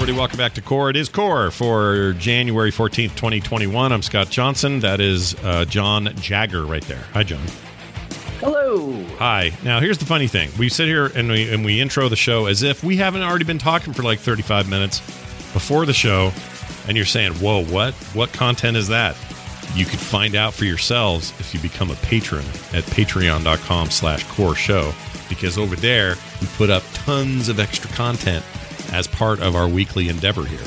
Everybody, welcome back to Core. It is Core for January 14th, 2021. I'm Scott Johnson. That is uh, John Jagger right there. Hi, John. Hello. Hi. Now, here's the funny thing. We sit here and we, and we intro the show as if we haven't already been talking for like 35 minutes before the show, and you're saying, whoa, what? What content is that? You could find out for yourselves if you become a patron at patreon.com slash core show, because over there, we put up tons of extra content as part of our weekly endeavor here.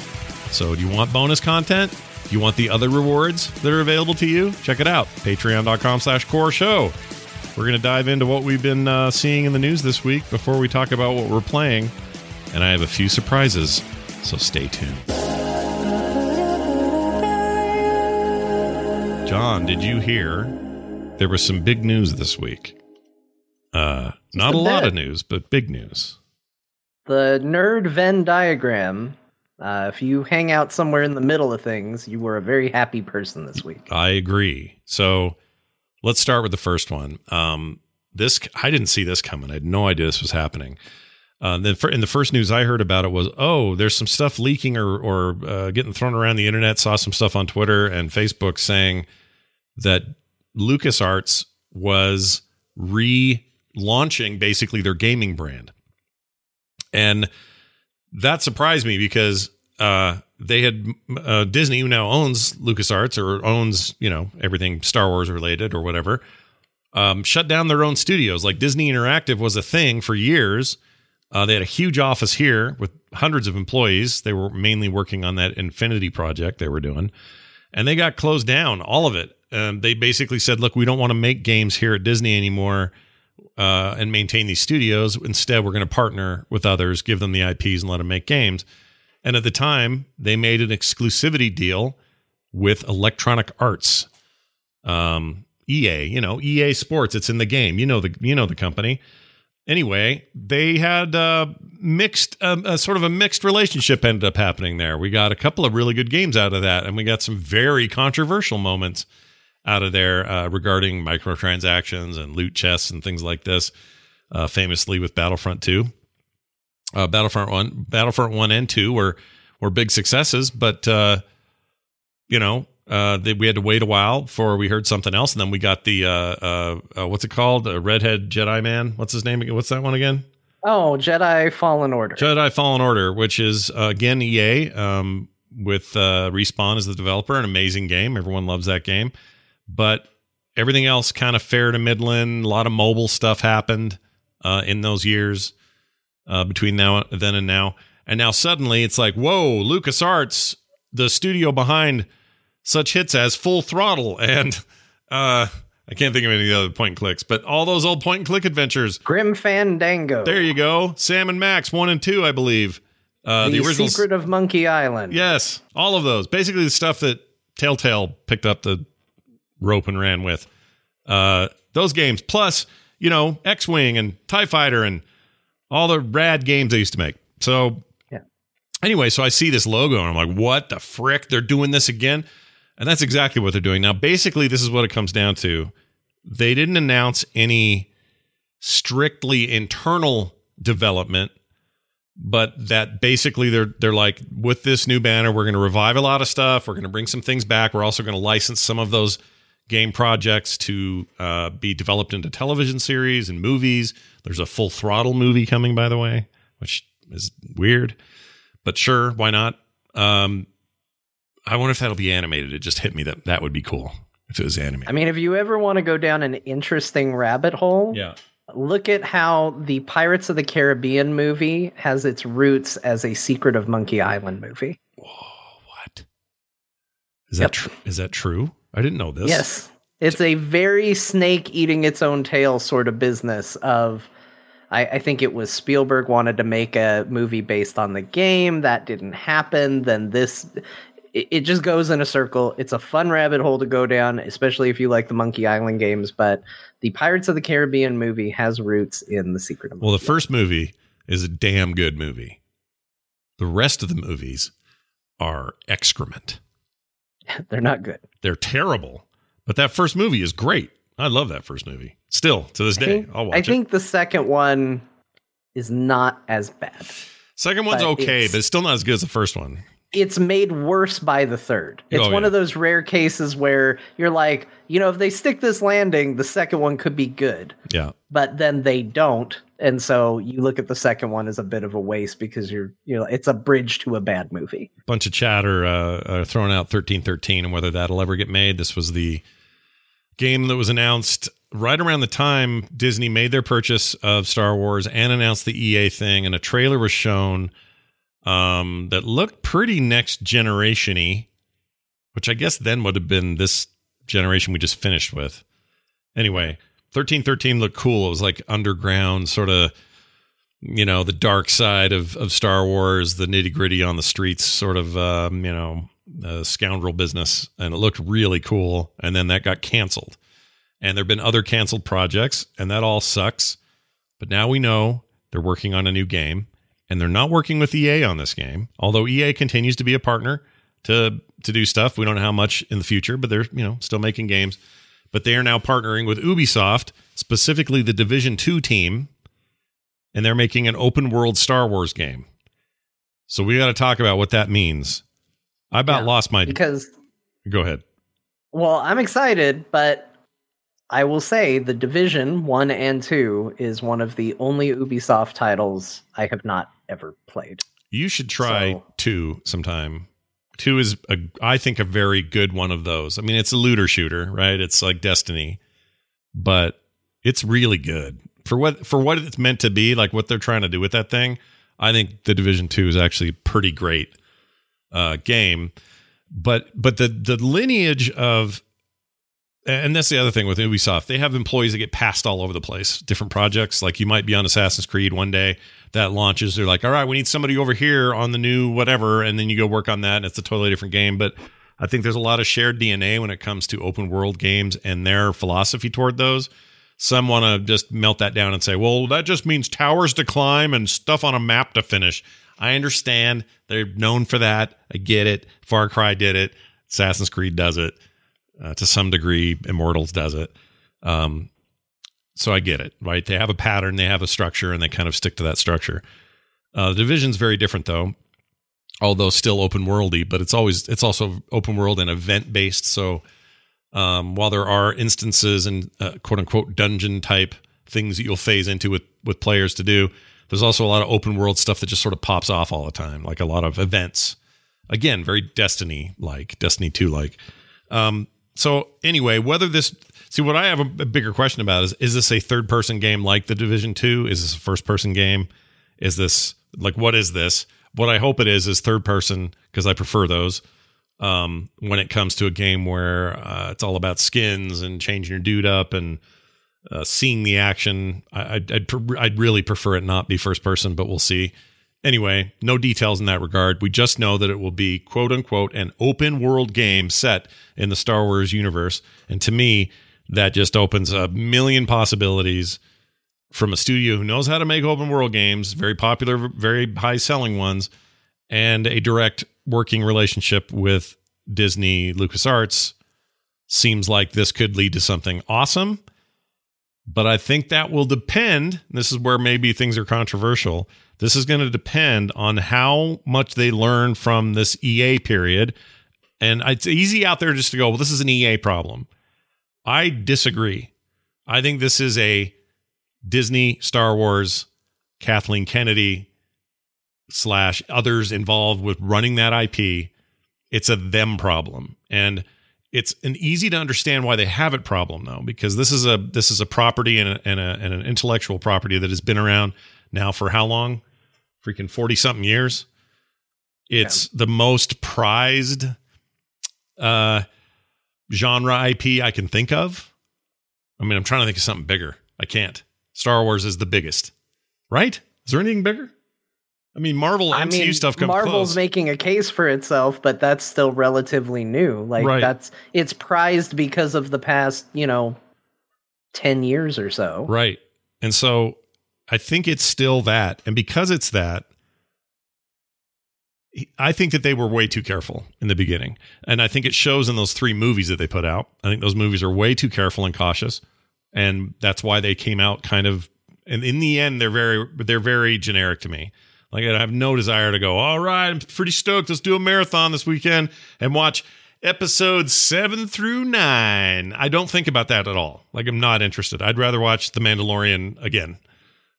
So, do you want bonus content? Do you want the other rewards that are available to you? Check it out. Patreon.com slash core show. We're going to dive into what we've been uh, seeing in the news this week before we talk about what we're playing. And I have a few surprises, so stay tuned. John, did you hear there was some big news this week? Uh, not a lot of news, but big news. The nerd Venn diagram. Uh, if you hang out somewhere in the middle of things, you were a very happy person this week. I agree. So let's start with the first one. Um, this I didn't see this coming. I had no idea this was happening. Uh, then for, in the first news I heard about it was, oh, there's some stuff leaking or or uh, getting thrown around the internet. Saw some stuff on Twitter and Facebook saying that LucasArts was relaunching basically their gaming brand, and that surprised me because uh, they had uh, Disney, who now owns LucasArts or owns you know everything Star Wars related or whatever, um, shut down their own studios. Like Disney Interactive was a thing for years. Uh, they had a huge office here with hundreds of employees. They were mainly working on that Infinity project they were doing, and they got closed down, all of it. Um, they basically said, "Look, we don't want to make games here at Disney anymore." Uh, and maintain these studios. Instead, we're going to partner with others, give them the IPs, and let them make games. And at the time, they made an exclusivity deal with Electronic Arts, um, EA. You know, EA Sports. It's in the game. You know the you know the company. Anyway, they had uh, mixed, um, a sort of a mixed relationship ended up happening there. We got a couple of really good games out of that, and we got some very controversial moments out of there uh, regarding microtransactions and loot chests and things like this. Uh, famously with Battlefront Two, uh, Battlefront One, Battlefront One and Two were were big successes, but uh, you know uh, they, we had to wait a while before we heard something else, and then we got the uh, uh, uh, what's it called, the redhead Jedi man. What's his name? again? What's that one again? Oh, Jedi Fallen Order. Jedi Fallen Order, which is uh, again EA um, with uh, Respawn as the developer, an amazing game. Everyone loves that game, but everything else kind of fair to Midland. A lot of mobile stuff happened uh, in those years uh, between now then and now, and now suddenly it's like, whoa, LucasArts, the studio behind such hits as Full Throttle and uh, I can't think of any other point and clicks, but all those old point and click adventures. Grim Fandango. There you go. Sam and Max, one and two, I believe. Uh, the, the original Secret of Monkey Island. Yes, all of those. Basically, the stuff that Telltale picked up the rope and ran with. Uh, those games, plus you know X Wing and Tie Fighter and all the rad games they used to make. So Yeah. Anyway, so I see this logo and I'm like, what the frick? They're doing this again, and that's exactly what they're doing now. Basically, this is what it comes down to. They didn't announce any strictly internal development but that basically they're they're like with this new banner we're going to revive a lot of stuff we're going to bring some things back we're also going to license some of those game projects to uh, be developed into television series and movies. There's a full throttle movie coming by the way which is weird but sure why not? Um, i wonder if that'll be animated. It just hit me that that would be cool if it was animated. I mean, if you ever want to go down an interesting rabbit hole, yeah. look at how the Pirates of the Caribbean movie has its roots as a Secret of Monkey Island movie. what? Is that tr- is that true i didn't know this Yes. It's a very snake eating its own tail sort of business of I, I think it was Spielberg wanted to make a movie based on the game. That didn't happen. Then this it, it just goes in a circle. It's a fun rabbit hole to go down, especially if you like the Monkey Island games. But the Pirates of the Caribbean movie has roots in the Secret of Well, the Monkey first movie is a damn good movie. The rest of the movies are excrement. They're not good. They're terrible. But that first movie is great. I love that first movie. Still to this I day, think, I'll watch I it. think the second one is not as bad. Second one's but okay, it's- but it's still not as good as the first one. it's made worse by the third. Oh, it's Oh, one yeah. of those rare cases where you're like, you know, if they stick this landing, the second one could be good. Yeah. But then they don't. And so you look at the second one as a bit of a waste because you're, you know, it's a bridge to a bad movie. bunch of chatter uh, uh, throwing out 1313 and whether that'll ever get made. This was the game that was announced right around the time Disney made their purchase of Star Wars and announced the EA thing, and a trailer was shown um, that looked pretty next generationy, which I guess then would have been this generation we just finished with. Anyway, 1313 looked cool. It was like underground, sort of you know the dark side of of Star Wars, the nitty gritty on the streets, sort of um, you know uh, scoundrel business, and it looked really cool. And then that got canceled, and there've been other canceled projects, and that all sucks. But now we know they're working on a new game, and they're not working with EA on this game. Although EA continues to be a partner to to do stuff, we don't know how much in the future, but they're you know still making games. But they are now partnering with Ubisoft, specifically the Division Two team, and they're making an open world Star Wars game. So we got to talk about what that means. I about Yeah, lost my. Because, Go ahead. well, I'm excited, but I will say the Division 1 and 2 is one of the only Ubisoft titles I have not ever played. You should try So- two sometime. Two is, a, I think, a very good one of those. I mean, it's a looter shooter, right? It's like Destiny, but it's really good for what for what it's meant to be. Like what they're trying to do with that thing. I think the Division Two is actually a pretty great uh, game. But but the the lineage of and that's the other thing with Ubisoft. They have employees that get passed all over the place, different projects. Like you might be on Assassin's Creed one day that launches. They're like, all right, we need somebody over here on the new whatever. And then you go work on that and it's a totally different game. But I think there's a lot of shared DNA when it comes to open world games and their philosophy toward those. Some want to just melt that down and say, well, that just means towers to climb and stuff on a map to finish. I understand. They're known for that. I get it. Far Cry did it. Assassin's Creed does it uh, to some degree. Immortals does it. Um, so I get it, right? They have a pattern, they have a structure, and they kind of stick to that structure. Uh, the division's very different, though, although still open worldy. But it's always it's also open world and event based. So um, while there are instances and uh, quote unquote dungeon type things that you'll phase into with with players to do, there's also a lot of open world stuff that just sort of pops off all the time, like a lot of events. Again, very Destiny like, Destiny 2 like. Um, so anyway, whether this see what I have a, a bigger question about is is this a third person game like the Division 2? Is this a first person game? Is this like what is this? What I hope it is is third person because I prefer those. Um, when it comes to a game where uh, it's all about skins and changing your dude up and uh, seeing the action, I, I'd I'd, pre- I'd really prefer it not be first person, but we'll see. Anyway, no details in that regard. We just know that it will be quote unquote an open world game set in the Star Wars universe. And to me, that just opens a million possibilities from a studio who knows how to make open world games, very popular, very high selling ones, and a direct working relationship with Disney LucasArts. Seems like this could lead to something awesome. But I think that will depend. This is where maybe things are controversial. This is going to depend on how much they learn from this EA period. And it's easy out there just to go, well, this is an EA problem. I disagree. I think this is a Disney, Star Wars, Kathleen Kennedy slash others involved with running that IP. It's a them problem. And it's an easy to understand why they have it problem though, because this is a this is a property and, a, and, a, and an intellectual property that has been around now for how long? Freaking forty something years. It's yeah. the most prized uh, genre IP I can think of. I mean, I'm trying to think of something bigger. I can't. Star Wars is the biggest, right? Is there anything bigger? I mean, Marvel MCU mean, stuff comes Marvel's close. making a case for itself, but that's still relatively new. Like right. that's it's prized because of the past, you know, 10 years or so. Right. And so I think it's still that. And because it's that, I think that they were way too careful in the beginning. And I think it shows in those three movies that they put out. I think those movies are way too careful and cautious. And that's why they came out kind of and in the end they're very they're very generic to me. Like I have no desire to go, all right, I'm pretty stoked. Let's do a marathon this weekend and watch episodes seven through nine. I don't think about that at all. Like I'm not interested. I'd rather watch The Mandalorian again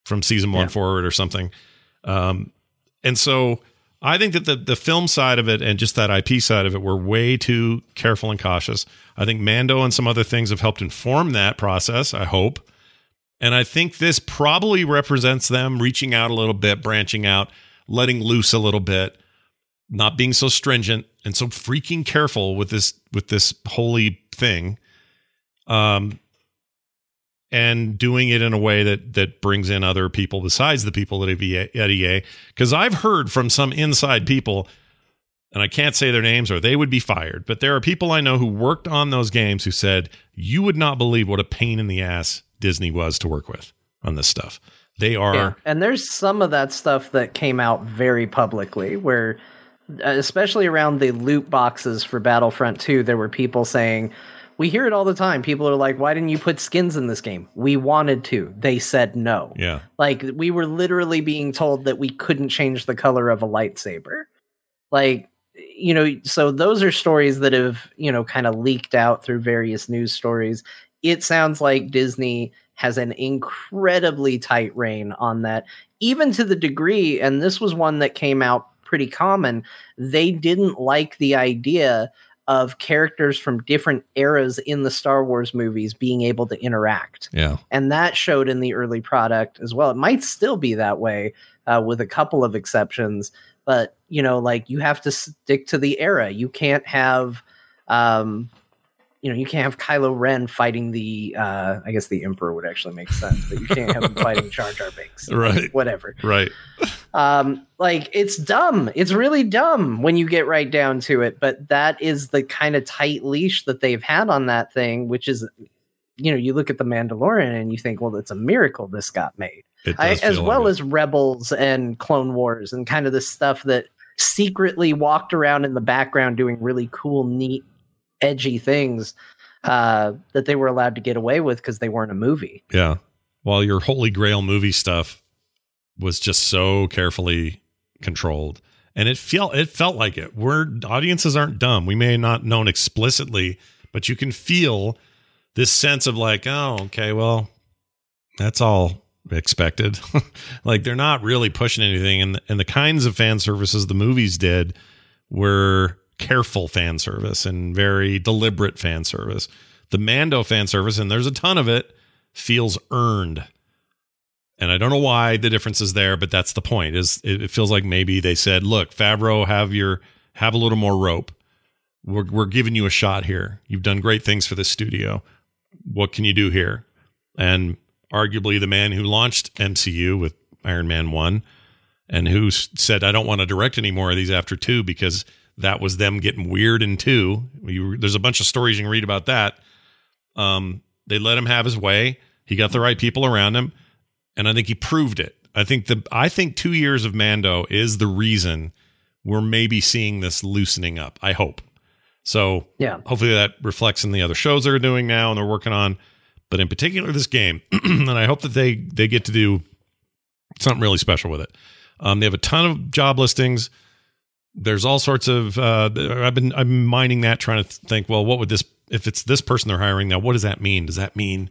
from season one yeah. forward or something. Um, and so I think that the the film side of it and just that IP side of it were way too careful and cautious. I think Mando and some other things have helped inform that process. I hope. And I think this probably represents them reaching out a little bit, branching out, letting loose a little bit, not being so stringent and so freaking careful with this with this holy thing. Um and doing it in a way that that brings in other people besides the people at EA. Because I've heard from some inside people, and I can't say their names or they would be fired, but there are people I know who worked on those games who said you would not believe what a pain in the ass Disney was to work with on this stuff. They are, yeah. and there's some of that stuff that came out very publicly, where, especially around the loot boxes for Battlefront 2, there were people saying, "We hear it all the time. People are like, why didn't you put skins in this game? We wanted to. They said no. Yeah, like we were literally being told that we couldn't change the color of a lightsaber. Like you know, so those are stories that have, you know, kind of leaked out through various news stories it sounds like Disney has an incredibly tight rein on that, even to the degree, and this was one that came out pretty common, they didn't like the idea of characters from different eras in the Star Wars movies being able to interact. Yeah. And that showed in the early product as well. It might still be that way uh, with a couple of exceptions, but you know, like you have to stick to the era. You can't have um, you know, you can't have Kylo Ren fighting the, uh, I guess the Emperor would actually make sense, but you can't have him fighting Jar Jar Binks, right? Whatever, right? Um, like it's dumb. It's really dumb when you get right down to it. But that is the kind of tight leash that they've had on that thing, which is, you know, you look at the Mandalorian and you think, well, it's a miracle this got made, I, as well like as Rebels and Clone Wars and kind of the stuff that secretly walked around in the background doing really cool, neat edgy things uh, that they were allowed to get away with because they weren't a movie. Yeah. While your holy grail movie stuff was just so carefully controlled. And it felt it felt like it. We're audiences aren't dumb. We may not known explicitly, but you can feel this sense of like, oh, okay, well, that's all expected. like they're not really pushing anything, and and the kinds of fan services the movies did were careful fan service and very deliberate fan service. The Mando fan service, and there's a ton of it, feels earned. And I don't know why the difference is there, but that's the point. Is it feels like maybe they said, "Look, Favreau, have your have a little more rope. We're we're giving you a shot here. You've done great things for this studio. What can you do here?" And arguably the man who launched MCU with Iron Man 1 and who said I don't want to direct any more of these after two because that was them getting weird in two. You, there's a bunch of stories you can read about that. Um, they let him have his way. He got the right people around him, and I think he proved it. I think the I think two years of Mando is the reason we're maybe seeing this loosening up. I hope. So Yeah. hopefully that reflects in the other shows they're doing now and they're working on. But in particular, this game, and I hope that they they get to do something really special with it. Um, they have a ton of job listings. There's all sorts of. Uh, I've been I'm mining that, trying to think. Well, what would this if it's this person they're hiring now? What does that mean? Does that mean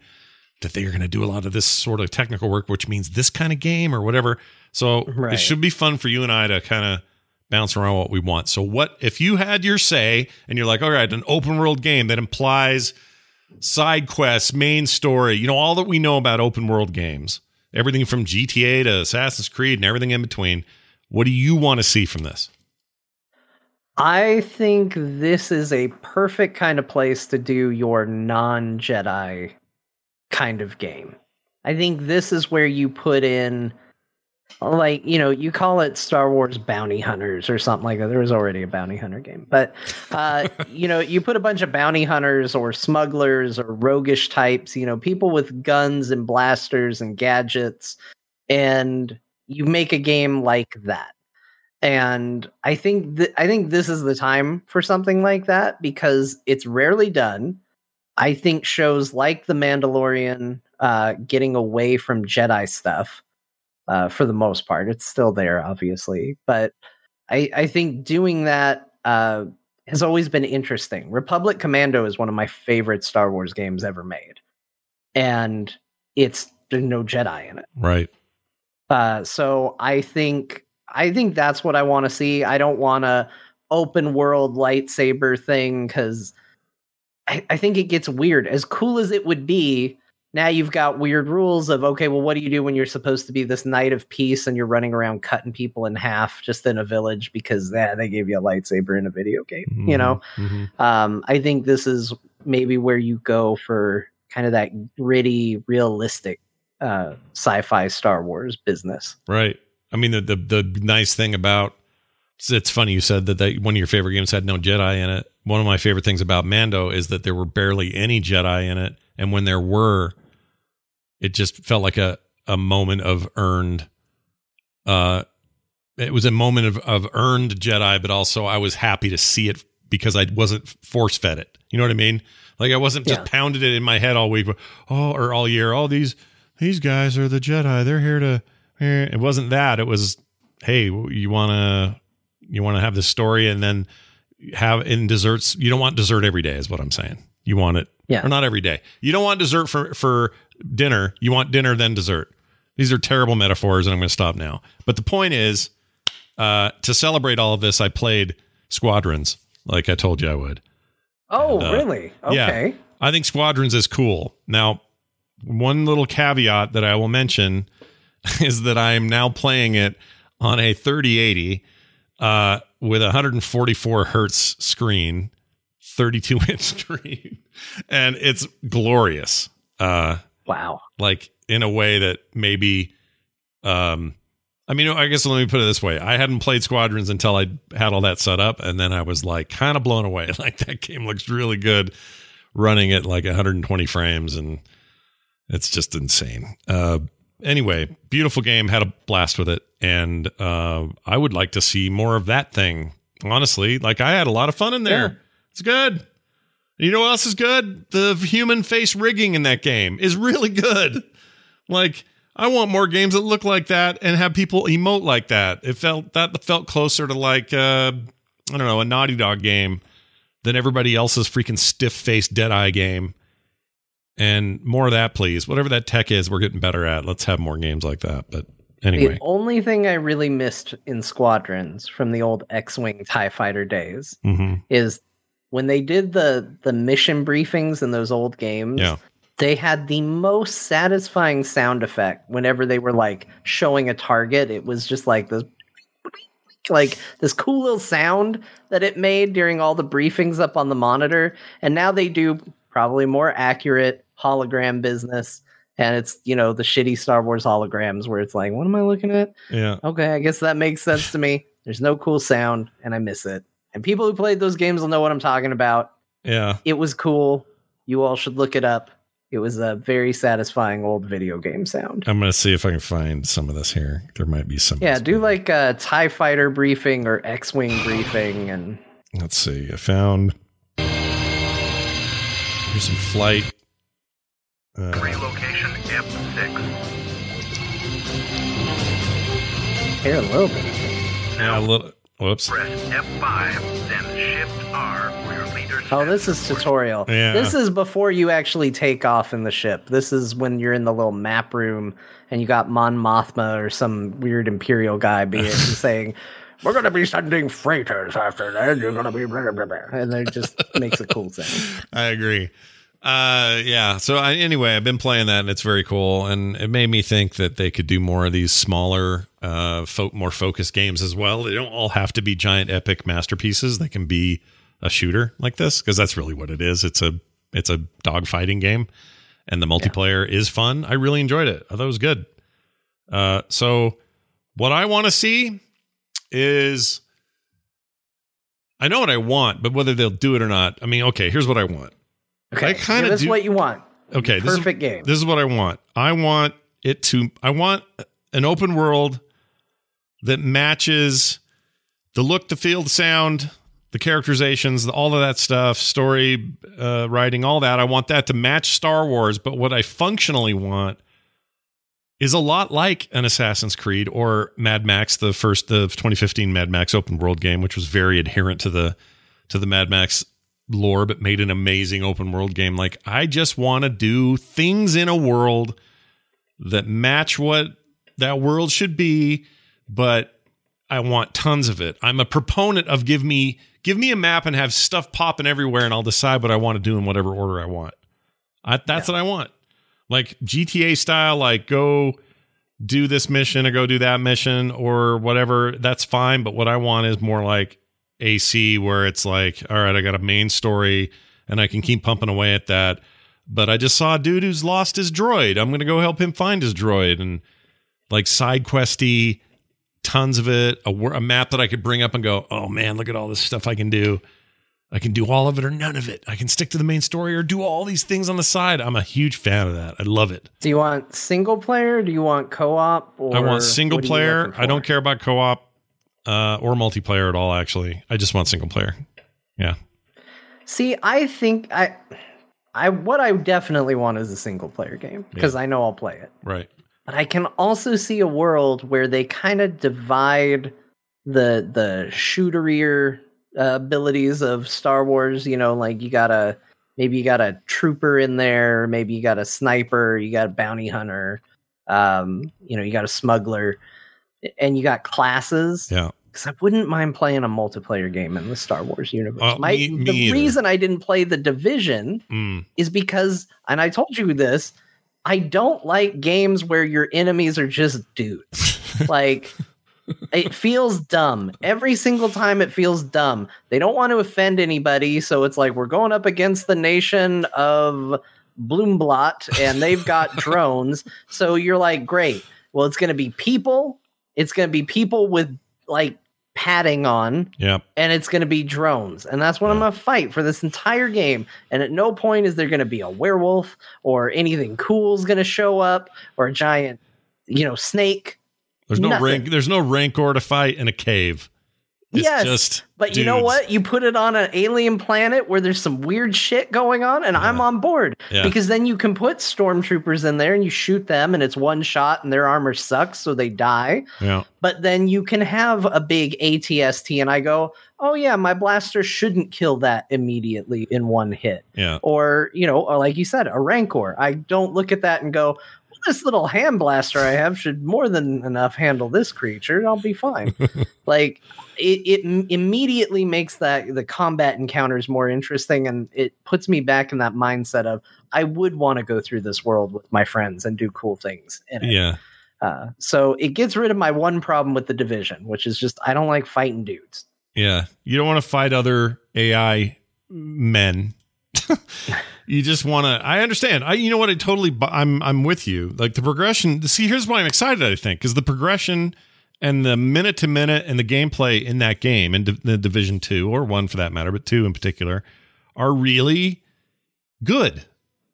that they are going to do a lot of this sort of technical work, which means this kind of game or whatever? So Right. it should be fun for you and I to kind of bounce around what we want. So what if you had your say and you're like, all right, an open world game that implies side quests, main story, you know, all that we know about open world games, everything from GTA to Assassin's Creed and everything in between. What do you want to see from this? I think this is a perfect kind of place to do your non Jedi kind of game. I think this is where you put in, like, you know, you call it Star Wars Bounty Hunters or something like that. There was already a Bounty Hunter game. But, uh, you know, you put a bunch of bounty hunters or smugglers or roguish types, you know, people with guns and blasters and gadgets, and you make a game like that and I think th- I think this is the time for something like that because it's rarely done. I think shows like The Mandalorian, uh, getting away from Jedi stuff, uh, for the most part, it's still there, obviously, but I I think doing that uh, has always been interesting. Republic Commando is one of my favorite Star Wars games ever made, and it's there's no Jedi in it. Right. Uh, so I think I think that's what I want to see. I don't want a open world lightsaber thing because I, I think it gets weird. As cool as it would be, now you've got weird rules of okay, well, what do you do when you're supposed to be this knight of peace and you're running around cutting people in half just in a village because yeah, they gave you a lightsaber in a video game, you know? Mhm. Um, I think this is maybe where you go for kind of that gritty, realistic uh, sci-fi Star Wars business. Right. I mean, the, the the nice thing about it's, it's funny you said that they, one of your favorite games had no Jedi in it. One of my favorite things about Mando is that there were barely any Jedi in it, and when there were, it just felt like a a moment of earned. Uh, it was a moment of of earned Jedi, but also I was happy to see it because I wasn't force fed it. You know what I mean? Like I wasn't just Yeah. pounded it in my head all week. Oh, or all year. All these these guys are the Jedi. They're here to. eh. It wasn't that. It was, hey, you want to you want to have this story and then have in desserts. You don't want dessert every day, is what I'm saying. You want it, Yeah. or not every day. You don't want dessert for for dinner. You want dinner then dessert. These are terrible metaphors, and I'm going to stop now. But the point is, uh, to celebrate all of this, I played Squadrons, like I told you I would. Oh, And, uh, really? yeah. Okay. I think Squadrons is cool. Now, one little caveat that I will mention is that I am now playing it on a 3080 uh, with a 144 hertz screen, 32 inch screen, and it's glorious. Uh, Wow. like in a way that maybe um I mean I guess let me put it this way. I hadn't played Squadrons until I had all that set up and then I was like kind of blown away. Like that game looks really good running at like 120 frames and it's just insane. Uh anyway, beautiful game, had a blast with it and uh I would like to see more of that thing. Honestly, like I had a lot of fun in there. Yeah. It's good. You know what else is good? The human face rigging in that game is really good. Like, I want more games that look like that and have people emote like that. It felt that felt closer to like uh I don't know, a Naughty Dog game than everybody else's freaking stiff face dead eye game. And more of that, please. Whatever that tech is, we're getting better at. Let's have more games like that. But anyway. The only thing I really missed in Squadrons from the old X-wing Tie Fighter days hmm is when they did the the mission briefings in those old games. Yeah. They had the most satisfying sound effect whenever they were like showing a target. It was just like this like this cool little sound that it made during all the briefings up on the monitor. And now they do probably more accurate hologram business and it's you know the shitty Star Wars holograms where it's like, what am I looking at? Yeah. Okay, I guess that makes sense to me. There's no cool sound, and I miss it. And people who played those games will know what I'm talking about. Yeah. It was cool. You all should look it up. It was a very satisfying old video game sound. I'm gonna see if I can find some of this here. There might be some. Yeah, do like a TIE fighter briefing or X Wing briefing and Let's see. I found here's some flight. Uh, Location F6. hear a little bit. yeah, a little. Whoops. Press F5, then Shift R for your leader's Oh, this is tutorial. Yeah. This is before you actually take off in the ship. This is when you're in the little map room and you got Mon Mothma or some weird Imperial guy being saying, "We're going to be sending freighters after that. You're going to be," blah, blah, blah," and it just makes a cool sound. I agree. Uh, yeah. So I, anyway, I've been playing that, and it's very cool, and it made me think that they could do more of these smaller, uh, fo- more focused games as well. They don't all have to be giant, epic masterpieces. They can be a shooter like this because that's really what it is. It's a it's a dogfighting game, and the multiplayer is fun. I really enjoyed it. I thought it was good. Uh, so what I want to see is. I know what I want, but whether they'll do it or not, I mean, okay, here's what I want. Okay, I kind of us what you want. Okay, this is, Perfect game. This is what I want. I want it to. I want an open world that matches the look, the feel, the sound, the characterizations, all of that stuff, story, uh, writing, all that. I want that to match Star Wars. But what I functionally want is a lot like an Assassin's Creed or Mad Max, the first, the 2015 Mad Max open world game, which was very adherent to the to the Mad Max lore, but made an amazing open world game. Like I just want to do things in a world that match what that world should be, but I want tons of it. I'm a proponent of give me give me a map and have stuff popping everywhere, and I'll decide what I want to do in whatever order I want. I, that's what I want. Like GTA style, like go do this mission or go do that mission or whatever. That's fine. But what I want is more like AC, where it's like, all right, I got a main story and I can keep pumping away at that. But I just saw a dude who's lost his droid. I'm going to go help him find his droid and like side questy, tons of it, a, a map that I could bring up and go, oh man, look at all this stuff I can do. I can do all of it or none of it. I can stick to the main story or do all these things on the side. I'm a huge fan of that. I love it. Do you want single player? Do you want co-op? I want single what are you player. I don't care about co-op uh, or multiplayer at all. Actually, I just want single player. Yeah, See, I think I, I what I definitely want is a single player game because I know I'll play it. right. But I can also see a world where they kind of divide the the shooterier uh, abilities of Star Wars. You know, like you got a maybe you got a trooper in there, maybe you got a sniper, you got a bounty hunter, um, you know, you got a smuggler, and you got classes. Yeah. Because I wouldn't mind playing a multiplayer game in the Star Wars universe. Uh, My, me- me the either. reason I didn't play the Division Mm. is because, and I told you this, I don't like games where your enemies are just dudes. like, it feels dumb. Every single time it feels dumb. They don't want to offend anybody. So it's like, we're going up against the nation of Bloomblot and they've got drones. So you're like, great. Well, it's going to be people. It's going to be people with like padding on Yep. and it's going to be drones and that's what i'm going to fight for this entire game and at no point is there going to be a werewolf or anything cool is going to show up or a giant you know snake There's no Nothing. rank. There's no rancor to fight in a cave. It's yes just but you know what you put it on an alien planet where there's some weird shit going on and i'm on board Yeah. because then you can put stormtroopers in there and you shoot them and it's one shot and their armor sucks so they die Yeah. but then you can have a big ATST, and I go, oh yeah, my blaster shouldn't kill that immediately in one hit. Yeah. Or, you know, or like you said, a Rancor. I don't look at that and go, this little hand blaster I have should more than enough handle this creature. I'll be fine. like it, it m- immediately makes that the combat encounters more interesting, and it puts me back in that mindset of I would want to go through this world with my friends and do cool things. In it. Yeah. Uh, so it gets rid of my one problem with the division, which is just I don't like fighting dudes. Yeah. You don't want to fight other AI men. you just want to. I understand. I, you know what? I totally. I'm, I'm with you. Like the progression. See, here's why I'm excited. I think because the progression and the minute to minute and the gameplay in that game in the Division Two or one for that matter, but two in particular, are really good.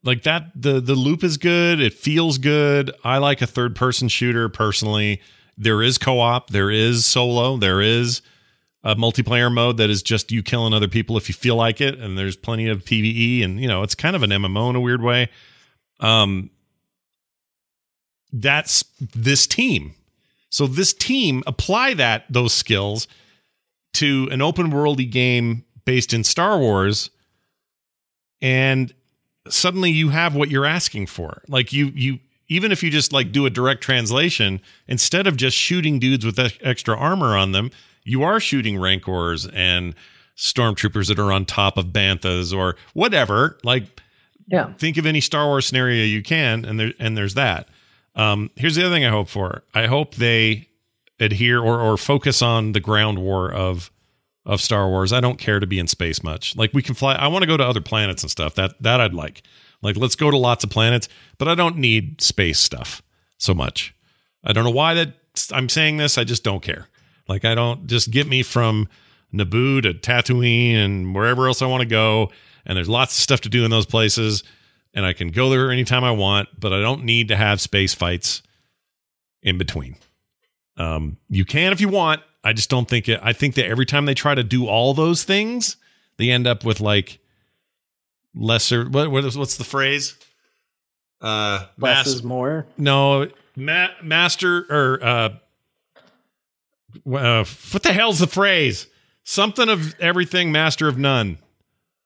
Like that, the the loop is good. It feels good. I like a third person shooter personally. There is co op. There is solo. There is a multiplayer mode that is just you killing other people if you feel like it and there's plenty of PvE and you know it's kind of an MMO in a weird way. Um that's this team. So this team apply that those skills to an open worldy game based in Star Wars and suddenly you have what you're asking for. Like you you even if you just like do a direct translation instead of just shooting dudes with extra armor on them you are shooting rancors and stormtroopers that are on top of banthas or whatever. Like, yeah, think of any Star Wars scenario you can, and there and there's that. Um, here's the other thing I hope for. I hope they adhere or or focus on the ground war of of Star Wars. I don't care to be in space much. Like we can fly. I want to go to other planets and stuff. That that I'd like. Like let's go to lots of planets, but I don't need space stuff so much. I don't know why that I'm saying this. I just don't care. Like I don't just get me from Naboo to Tatooine and wherever else I want to go. And there's lots of stuff to do in those places. And I can go there anytime I want, but I don't need to have space fights in between. Um, you can if you want. I just don't think it. I think that every time they try to do all those things, they end up with like lesser. What, what is, what's the phrase? Uh, less mas- is more. No, ma- master or uh, uh, what the hell's the phrase? Something of everything, master of none.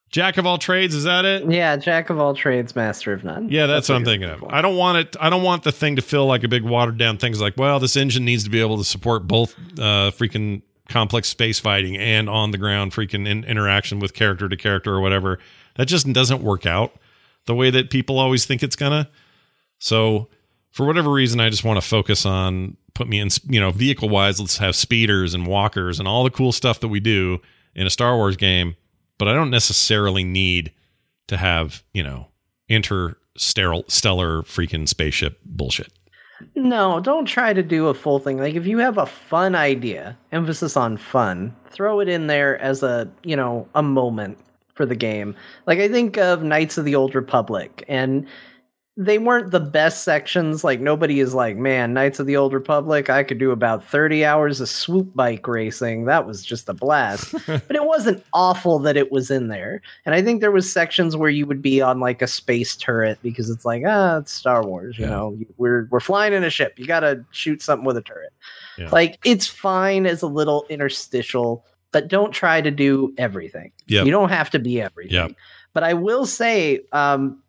Jack of all trades, is that it? Yeah, jack of all trades, master of none. Yeah, that's, that's what I'm thinking of. I don't want it. I don't want the thing to feel like a big watered down thing. It's like, well, this engine needs to be able to support both uh, freaking complex space fighting and on the ground freaking in- interaction with character to character or whatever. That just doesn't work out the way that people always think it's gonna. So, for whatever reason, I just want to focus on put me in, you know, vehicle wise, let's have speeders and walkers and all the cool stuff that we do in a Star Wars game. But I don't necessarily need to have, you know, interstellar freaking spaceship bullshit. No, don't try to do a full thing. Like if you have a fun idea, emphasis on fun, throw it in there as a, you know, a moment for the game. Like I think of Knights of the Old Republic and they weren't the best sections. Like nobody is like, man, Knights of the Old Republic, I could do about 30 hours of swoop bike racing. That was just a blast. but it wasn't awful that it was in there. And I think there was sections where you would be on like a space turret because it's like, ah, it's Star Wars, you yeah. know. We're we're flying in a ship. You got to shoot something with a turret. Yeah. Like it's fine as a little interstitial, but don't try to do everything. Yep. You don't have to be everything. Yep. But I will say um,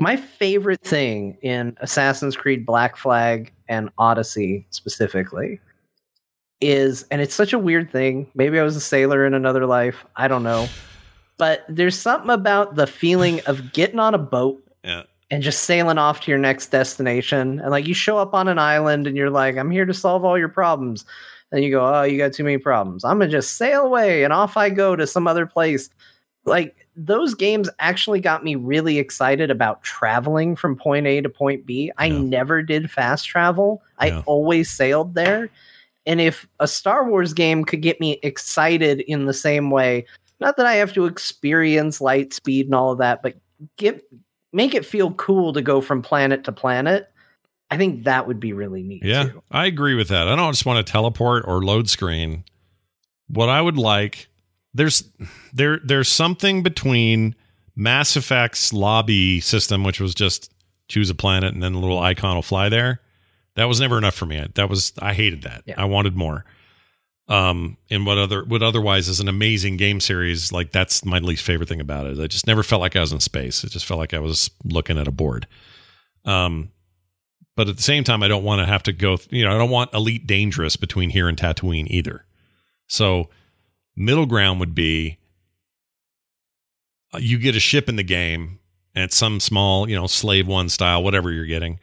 my favorite thing in Assassin's Creed Black Flag and Odyssey specifically is, and it's such a weird thing. Maybe I was a sailor in another life. I don't know. But there's something about the feeling of getting on a boat yeah. and just sailing off to your next destination. And like you show up on an island and you're like, I'm here to solve all your problems. And you go, Oh, you got too many problems. I'm going to just sail away and off I go to some other place. Like those games actually got me really excited about traveling from point A to point B. I yeah. never did fast travel. Yeah. I always sailed there. And if a Star Wars game could get me excited in the same way, not that I have to experience light speed and all of that, but get make it feel cool to go from planet to planet. I think that would be really neat. Yeah, too. I agree with that. I don't just want to teleport or load screen. What I would like there's there there's something between Mass Effect's lobby system, which was just choose a planet and then a little icon will fly there. That was never enough for me. That was I hated that. Yeah. I wanted more. Um, and what other what otherwise is an amazing game series, like that's my least favorite thing about it. I just never felt like I was in space. It just felt like I was looking at a board. Um, but at the same time, I don't want to have to go. You know, I don't want Elite Dangerous between here and Tatooine either. So Middle ground would be uh, you get a ship in the game and it's some small, you know, slave one style, whatever you're getting.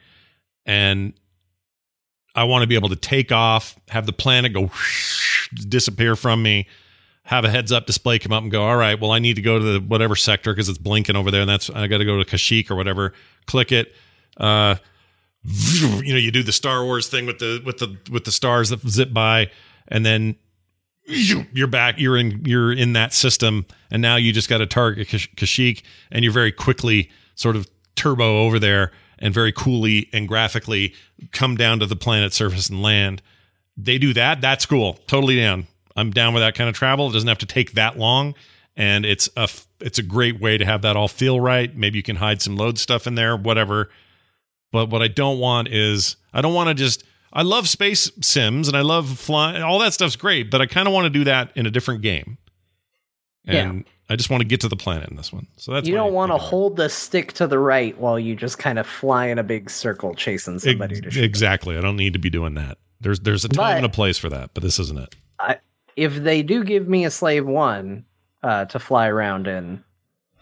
And I want to be able to take off, have the planet go disappear from me. have a heads up display come up and go, all right, well, I need to go to the whatever sector because it's blinking over there, and that's I got to go to Kashyyyk or whatever. Click it. Uh, you know, you do the Star Wars thing with the with the with the stars that zip by, and then you're back. You're in you're in that system, and now you just got to target Kashyyyk, and you're very quickly sort of turbo over there, and very coolly and graphically come down to the planet surface and land. They do that. That's cool. Totally down. I'm down with that kind of travel. It doesn't have to take that long, and it's a it's a great way to have that all feel right. Maybe you can hide some load stuff in there, whatever. But what I don't want is I don't want to just I love space sims and I love flying. All that stuff's great, but I kind of want to do that in a different game. And yeah. I just want to get to the planet in this one. So that's you don't want to hold the stick to the right while you just kind of fly in a big circle chasing somebody. Ex- exactly. I don't need to be doing that. There's there's a time but, and a place for that, but this isn't it. I, if they do give me a slave one uh, to fly around in,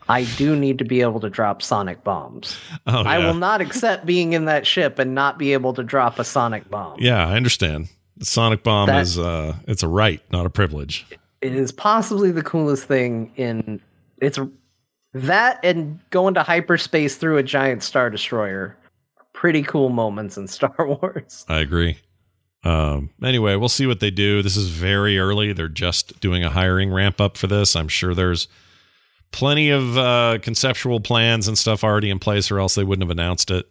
I do need to be able to drop sonic bombs. Oh, yeah. I will not accept being in that ship and not be able to drop a sonic bomb. Yeah, I understand. The sonic bomb that, is uh it's a right, not a privilege. It is possibly the coolest thing in it's that and going to hyperspace through a giant star destroyer. Pretty cool moments in Star Wars. I agree. Um, anyway, we'll see what they do. This is very early. They're just doing a hiring ramp up for this. I'm sure there's plenty of uh, conceptual plans and stuff already in place, or else they wouldn't have announced it.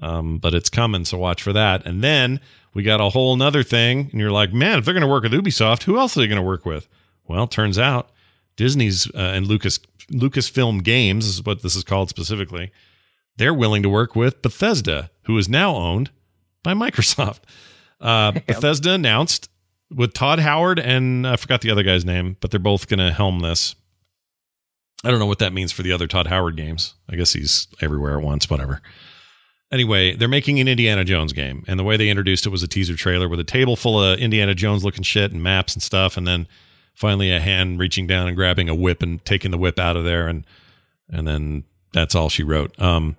Um, but it's coming, so watch for that. And then we got a whole nother thing, and you're like, man, if they're going to work with Ubisoft, who else are they going to work with? Well, turns out Disney's uh, and Lucas Lucasfilm Games is what this is called specifically. They're willing to work with Bethesda, who is now owned by Microsoft. Uh, Bethesda announced with Todd Howard and I forgot the other guy's name, but they're both going to helm this. I don't know what that means for the other Todd Howard games. I guess he's everywhere at once, whatever. Anyway, they're making an Indiana Jones game, and the way they introduced it was a teaser trailer with a table full of Indiana Jones looking shit and maps and stuff, and then finally a hand reaching down and grabbing a whip and taking the whip out of there, and and then that's all she wrote. Um,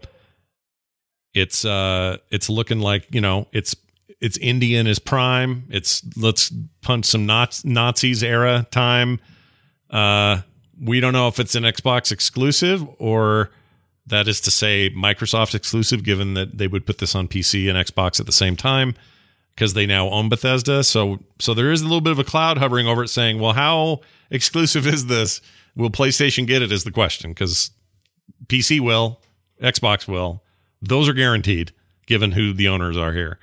it's uh, it's looking like you know, it's it's Indian is prime. It's let's punch some Nazis era time. Uh, we don't know if it's an Xbox exclusive or that is to say Microsoft exclusive, given that they would put this on PC and Xbox at the same time because they now own Bethesda. So so there is a little bit of a cloud hovering over it saying, well, how exclusive is this? Will PlayStation get it? Is the question because PC will, Xbox will. Those are guaranteed, given who the owners are here.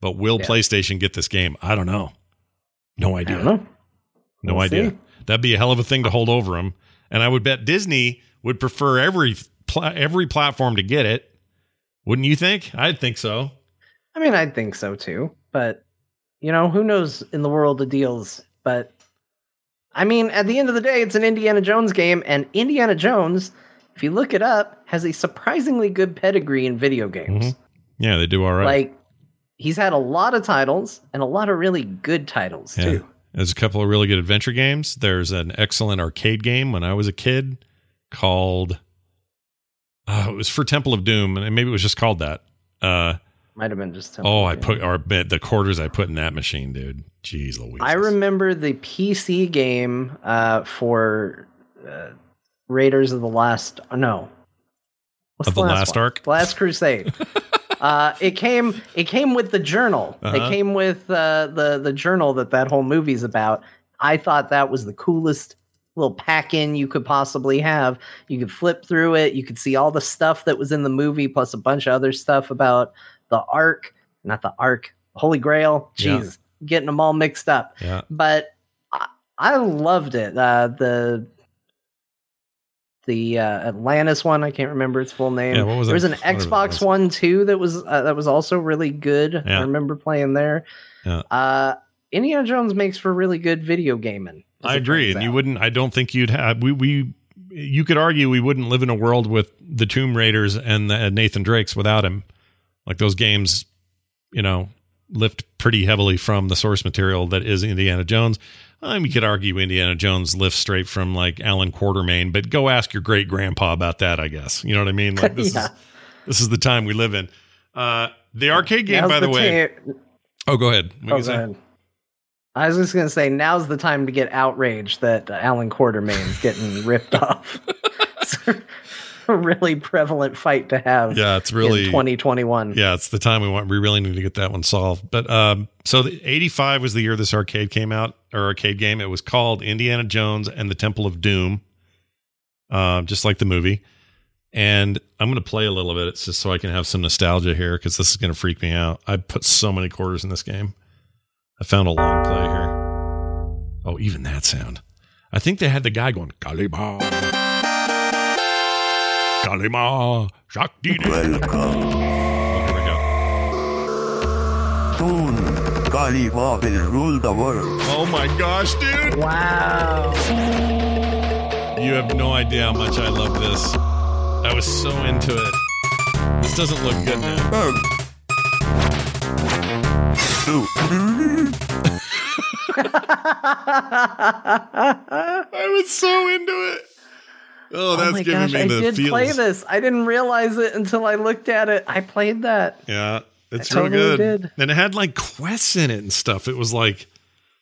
But will yeah. PlayStation get this game? I don't know. No idea. Know. No we'll idea. See. That'd be a hell of a thing to hold over them. And I would bet Disney would prefer every pl- every platform to get it. Wouldn't you think? I'd think so. I mean, I'd think so too. But you know, who knows in the world of deals? But I mean, at the end of the day, it's an Indiana Jones game, and Indiana Jones, if you look it up, has a surprisingly good pedigree in video games. Mm-hmm. Yeah, they do all right. Like he's had a lot of titles and a lot of really good titles yeah. too. There's a couple of really good adventure games. There's an excellent arcade game when I was a kid called uh, it was for Temple of Doom, and maybe it was just called that. Uh, Might have been just Temple Oh, I put or the quarters I put in that machine, dude. Jeez Louise. I remember the PC game uh, for uh, Raiders of the Last. No, What's of the, the last, last arc, Last Crusade. Uh, it came it came with the journal. Uh-huh. It came with uh, the the journal that that whole movie's about. I thought that was the coolest little pack in you could possibly have. You could flip through it. You could see all the stuff that was in the movie, plus a bunch of other stuff about the Ark, not the Ark, Holy Grail. Jeez, yeah. getting them all mixed up. Yeah. But I, I loved it. Uh, the the uh, Atlantis one. I can't remember its full name. Yeah, what was there was an Xbox one too that was uh, that was also really good. Yeah. I remember playing there. Yeah. Uh, Indiana Jones makes for really good video gaming. I agree, and you wouldn't. I don't think you'd have. We we you could argue we wouldn't live in a world with the Tomb Raiders and the, Nathan Drakes without him. Like those games, you know, lift pretty heavily from the source material that is Indiana Jones. I mean, you could argue Indiana Jones lifts straight from like Allan Quatermain, but go ask your great grandpa about that. I guess you know what I mean. Like this yeah. is this is the time we live in. Uh, the arcade game, by the, the way. oh, go ahead. What oh, go ahead. I was just gonna say now's the time to get outraged that Allan Quatermain's getting ripped off. A really prevalent fight to have. Yeah, it's really 2021. Yeah, it's the time we want. We really need to get that one solved. But um, so the 85 was the year this arcade came out, or arcade game. It was called Indiana Jones and the Temple of Doom, uh, just like the movie. And I'm going to play a little bit it's just so I can have some nostalgia here because this is going to freak me out. I put so many quarters in this game. I found a long play here. Oh, even that sound. I think they had the guy going, Kalima. Kali Ma. Shakti. Welcome. Oh, here we go. Soon, Kali Ma will rule the world. Oh my gosh, dude. Wow. You have no idea how much I love this. I was so into it. This doesn't look good now. Erm. I was so into it. Oh, oh, that's oh my giving gosh, me I did feels. play this. I didn't realize it until I looked at it. I played that. Yeah, it's I real totally good. did. And it had like quests in it and stuff. It was like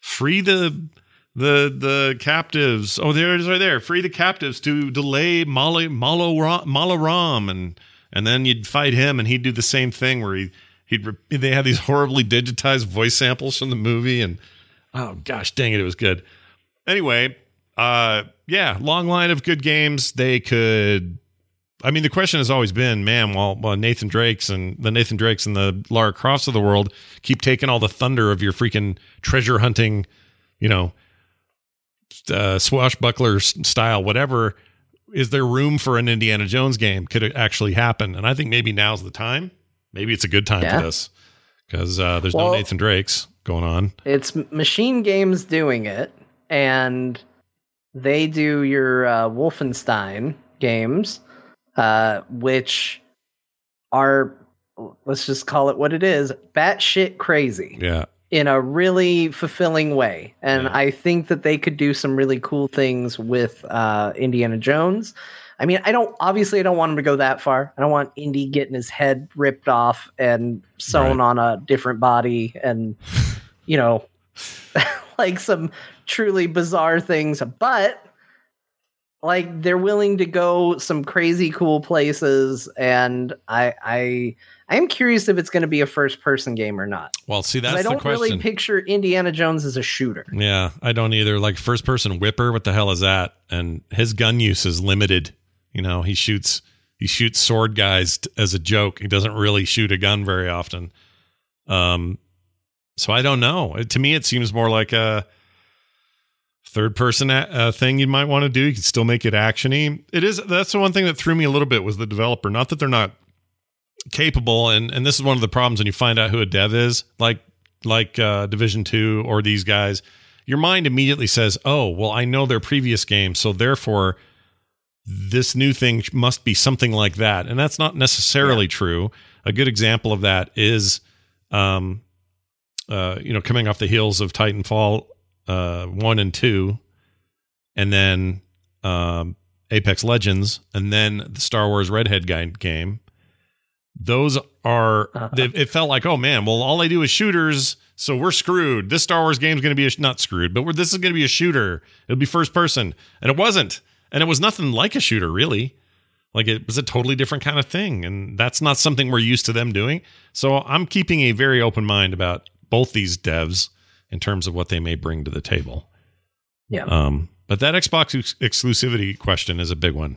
free the the the captives. Oh, there it is right there. Free the captives to delay Malo Malo Malaram and and then you'd fight him and he'd do the same thing where he he'd they had these horribly digitized voice samples from the movie and oh gosh dang it it was good. Anyway, uh yeah, long line of good games. They could I mean, the question has always been, man, while, while Nathan Drake's and the Nathan Drake's and the Lara Crofts of the world keep taking all the thunder of your freaking treasure hunting, you know, uh, swashbuckler style, whatever. Is there room for an Indiana Jones game? Could it actually happen? And I think maybe now's the time. Maybe it's a good time Yeah. for this because uh, there's Well- no Nathan Drake's going on. It's MachineGames doing it, and they do your uh, Wolfenstein games, uh, which are let's just call it what it is, batshit crazy Yeah. in a really fulfilling way. And Yeah. I think that they could do some really cool things with uh, Indiana Jones. I mean, I don't obviously I don't want him to go that far. I don't want Indy getting his head ripped off and sewn Right. on a different body and you know like some truly bizarre things, but like they're willing to go some crazy cool places and I I I am curious if it's going to be a first person game or not. Well, see that's I don't really picture Indiana Jones as a shooter. Yeah, I don't either. Like first person whipper, what the hell is that? And his gun use is limited. You know, he shoots he shoots sword guys t- as a joke. He doesn't really shoot a gun very often. Um so I don't know. It- to me it seems more like a third person a- uh, thing you might want to do. You can still make it actiony. It is that's the one thing that threw me a little bit was the developer. Not that they're not capable and and this is one of the problems when you find out who a dev is like like uh division 2 or these guys your mind immediately says oh well i know their previous game so therefore this new thing must be something like that and that's not necessarily true a good example of that is um uh you know coming off the heels of titanfall uh 1 and 2 and then um apex legends and then the star wars redhead guy game. Those are they, it felt like oh man well all i do is shooters so we're screwed. This star wars game is going to be a, not screwed but we're, this is going to be a shooter. It'll be first person. And it wasn't. And it was nothing like a shooter really. Like it was a totally different kind of thing and that's not something we're used to them doing. So i'm keeping a very open mind about both these devs in terms of what they may bring to the table Yeah. um, but that Xbox ex- exclusivity question is a big one,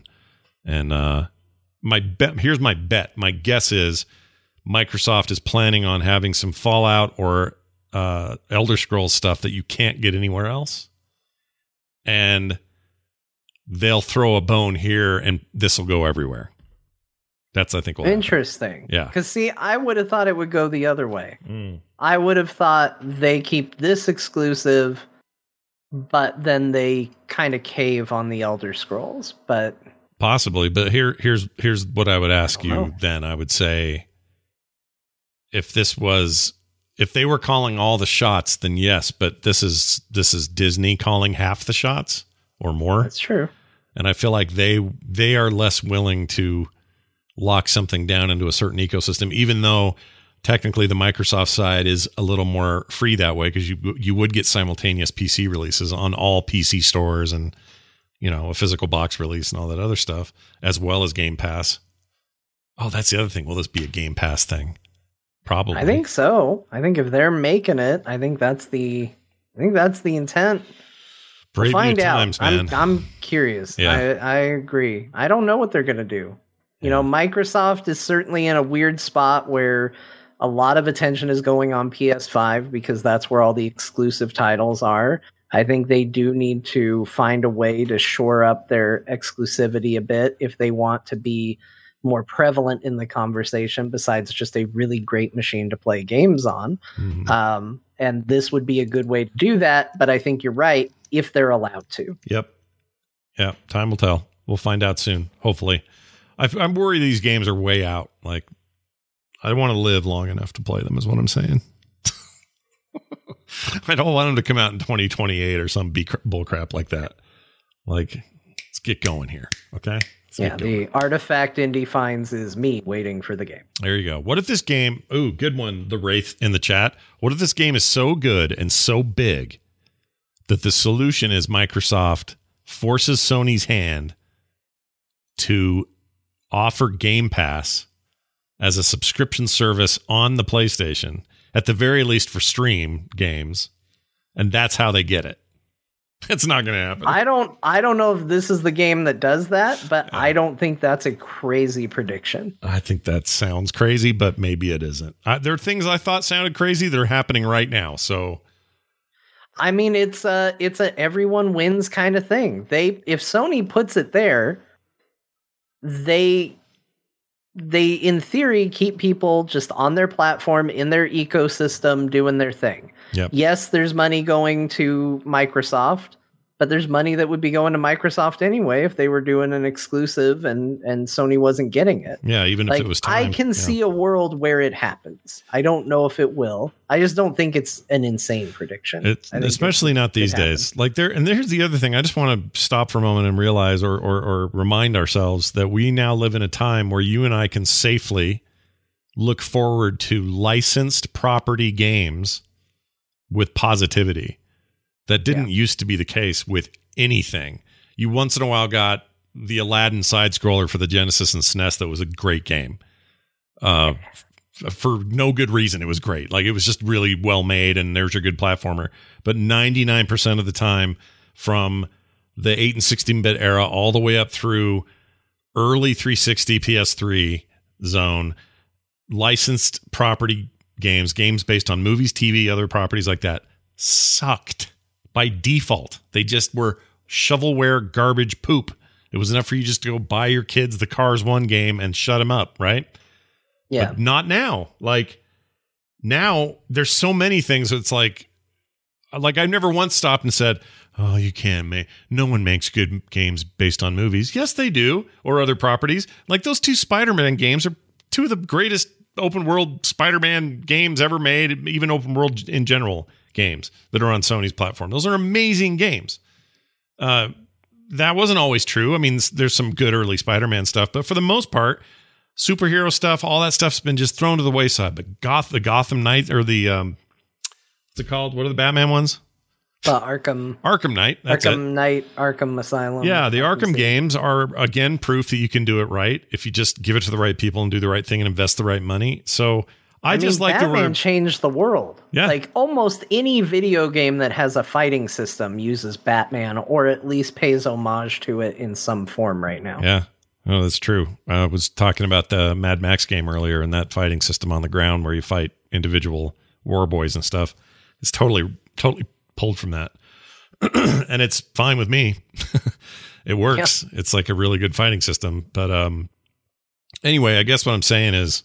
and uh, my bet here's my bet. My guess is Microsoft is planning on having some Fallout or uh, Elder Scrolls stuff that you can't get anywhere else, and they'll throw a bone here, and this will go everywhere. That's I think will happen. Interesting. Yeah. Because see, I would have thought it would go the other way. Mm. I would have thought they keep this exclusive, but then they kind of cave on the Elder Scrolls. But Possibly, but here here's here's what I would ask you know. then. I would say if this was if they were calling all the shots, then yes, but this is this is Disney calling half the shots or more. that's true. And I feel like they they are less willing to lock something down into a certain ecosystem, even though technically the Microsoft side is a little more free that way because you you would get simultaneous PC releases on all PC stores and you know a physical box release and all that other stuff as well as Game Pass. Oh, that's the other thing. Will this be a Game Pass thing? Probably. I think so. I think if they're making it, I think that's the I think that's the intent. Brave we'll find new out. man. I'm, I'm curious. Yeah. I, I agree. I don't know what they're gonna do. You know, Microsoft is certainly in a weird spot where a lot of attention is going on PS5 because that's where all the exclusive titles are. I think they do need to find a way to shore up their exclusivity a bit if they want to be more prevalent in the conversation besides just a really great machine to play games on. Mhm. Um, and this would be a good way to do that. But I think you're right if they're allowed to. Yep. Yeah. Time will tell. We'll find out soon. Hopefully. I'm worried these games are way out. Like, I want to live long enough to play them. Is what I'm saying. I don't want them to come out in 2028 or some be- bull crap like that. Like, let's get going here. Okay. Let's Yeah, the artifact indie finds is me waiting for the game. There you go. What if this game? Ooh, good one. The Wraith in the chat. What if this game is so good and so big that the solution is Microsoft forces Sony's hand to offer Game Pass as a subscription service on the PlayStation, at the very least for stream games, and that's how they get it. It's not going to happen. I don't I don't know if this is the game that does that, but I don't think that's a crazy prediction. I think that sounds crazy, but maybe it isn't. I, there are things I thought sounded crazy that are happening right now. So I mean, it's a it's a everyone wins kind of thing. They if Sony puts it there, they they in theory keep people just on their platform in their ecosystem doing their thing. Yep. Yes, there's money going to Microsoft, but there's money that would be going to Microsoft anyway if they were doing an exclusive and and Sony wasn't getting it. Yeah, even if it was time. I can yeah. see a world where it happens. I don't know if it will. I just don't think it's an insane prediction. It's, especially not these days. Like there, and there's the other thing. I just want to stop for a moment and realize, or, or or remind ourselves that we now live in a time where you and I can safely look forward to licensed property games with positivity. That didn't used to be the case with anything. You once in a while got the Aladdin side scroller for the Genesis and SNES that was a great game. Uh, f- for no good reason. It was great. Like it was just really well made, and there's your good platformer. But 99% of the time, from the 8 and 16 bit era all the way up through early 360 PS3 zone, licensed property games, games based on movies, TV, other properties like that, sucked by default. They just were shovelware garbage poop. It was enough for you just to go buy your kids the Cars 1 game and shut them up, right? Yeah. But not now. Like now there's so many things it's like like I've never once stopped and said, "Oh, you can't make no one makes good games based on movies." Yes, they do or other properties. Like those two Spider-Man games are two of the greatest open world Spider-Man games ever made, even open world in general games that are on Sony's platform. Those are amazing games. Uh that wasn't always true. I mean, there's some good early Spider-Man stuff, but for the most part, superhero stuff, all that stuff's been just thrown to the wayside. But Goth, the Gotham Knight, or the um, what's it called? What are the Batman ones? The Arkham Arkham Knight. That's Arkham it. Knight, Arkham Asylum. Yeah, the Arkham games are again proof that you can do it right if you just give it to the right people and do the right thing and invest the right money. So I, just mean, like Batman the word. changed the world. Yeah. like almost any video game that has a fighting system uses Batman, or at least pays homage to it in some form right now. Yeah. Oh, that's true. I was talking about the Mad Max game earlier and that fighting system on the ground where you fight individual war boys and stuff. It's totally, totally pulled from that. and it's fine with me. it works. It's like a really good fighting system. But um anyway, I guess what I'm saying is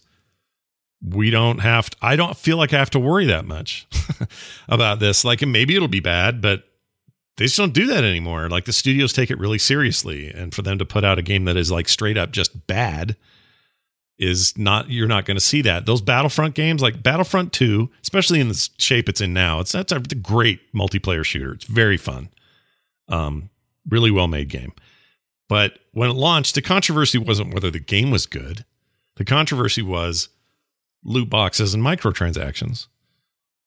we don't have to, I don't feel like I have to worry that much about this. Like maybe it'll be bad, but they just don't do that anymore. Like the studios take it really seriously, and for them to put out a game that is like straight up just bad is not. You're not going to see that. Those Battlefront games, like Battlefront Two, especially in the shape it's in now, it's that's a great multiplayer shooter. It's very fun, um, really well made game. But when it launched, the controversy wasn't whether the game was good. The controversy was loot boxes and microtransactions.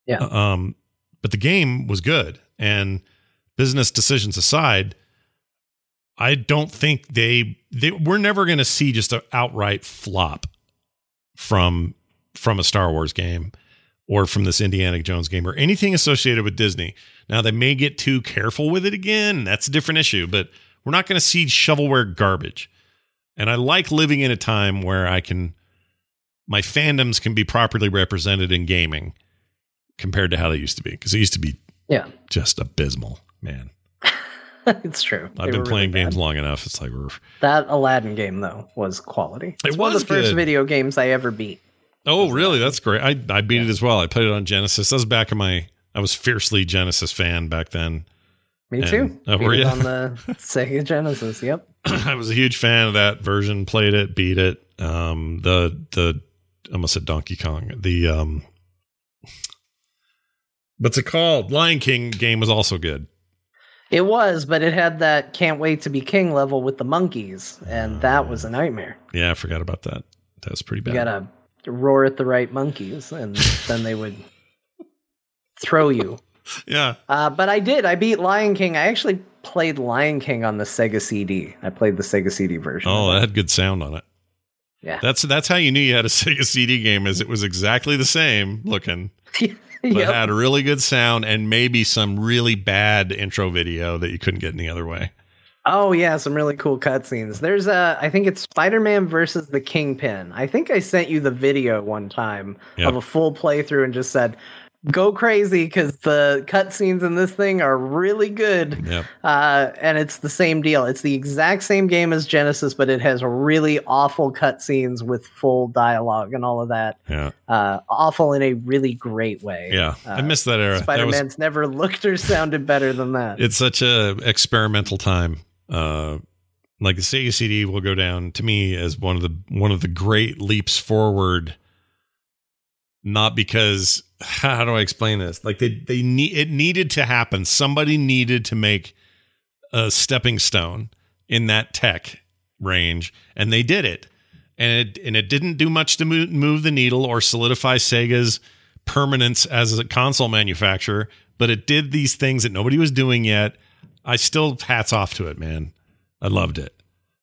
Yeah. Um, but the game was good, and business decisions aside, I don't think they they we're never going to see just an outright flop from from a Star Wars game or from this Indiana Jones game or anything associated with Disney. Now they may get too careful with it again. That's a different issue, but we're not going to see shovelware garbage. And I like living in a time where I can my fandoms can be properly represented in gaming compared to how they used to be because it used to be Yeah. just abysmal, man. it's true. I've They been playing really games long enough. It's like we're That Aladdin game though was quality. It It's one of was the first video games I ever beat. Oh, really? That's great. I, I beat it as well. I played it on Genesis. That was back in my I was fiercely Genesis fan back then. Me And- too. Beat were you? on the Sega Genesis. Yep. I was a huge fan of that version. Played it, beat it. Um, the the I almost said Donkey Kong. The um, what's it called? Lion King game was also good. It was, but it had that can't wait to be king level with the monkeys, and that was a nightmare. Yeah, I forgot about that. That was pretty bad. You gotta roar at the right monkeys, and then they would throw you. yeah. Uh, but I did. I beat Lion King. I actually played Lion King on the Sega CD. I played the Sega CD version. Oh, that had good sound on it. Yeah. That's that's how you knew you had a Sega CD game, is it was exactly the same looking, but Yep. had a really good sound and maybe some really bad intro video that you couldn't get any other way. Oh yeah, some really cool cutscenes. There's a, I think it's Spider-Man versus the Kingpin. I think I sent you the video one time Yep. of a full playthrough and just said, "Go crazy" because the cutscenes in this thing are really good. Yep. Uh, and it's the same deal. It's the exact same game as Genesis, but it has really awful cutscenes with full dialogue and all of that. Yeah. Uh, awful in a really great way. Yeah. I miss that era. Spider was Man's never looked or sounded better than that. it's such a experimental time. Uh, like the Sega CD will go down to me as one of the one of the great leaps forward. Not because how do I explain this? Like they they need it needed to happen. Somebody needed to make a stepping stone in that tech range, and they did it. And it and it didn't do much to move, move the needle or solidify Sega's permanence as a console manufacturer, but it did these things that nobody was doing yet. I still hats off to it, man. I loved it.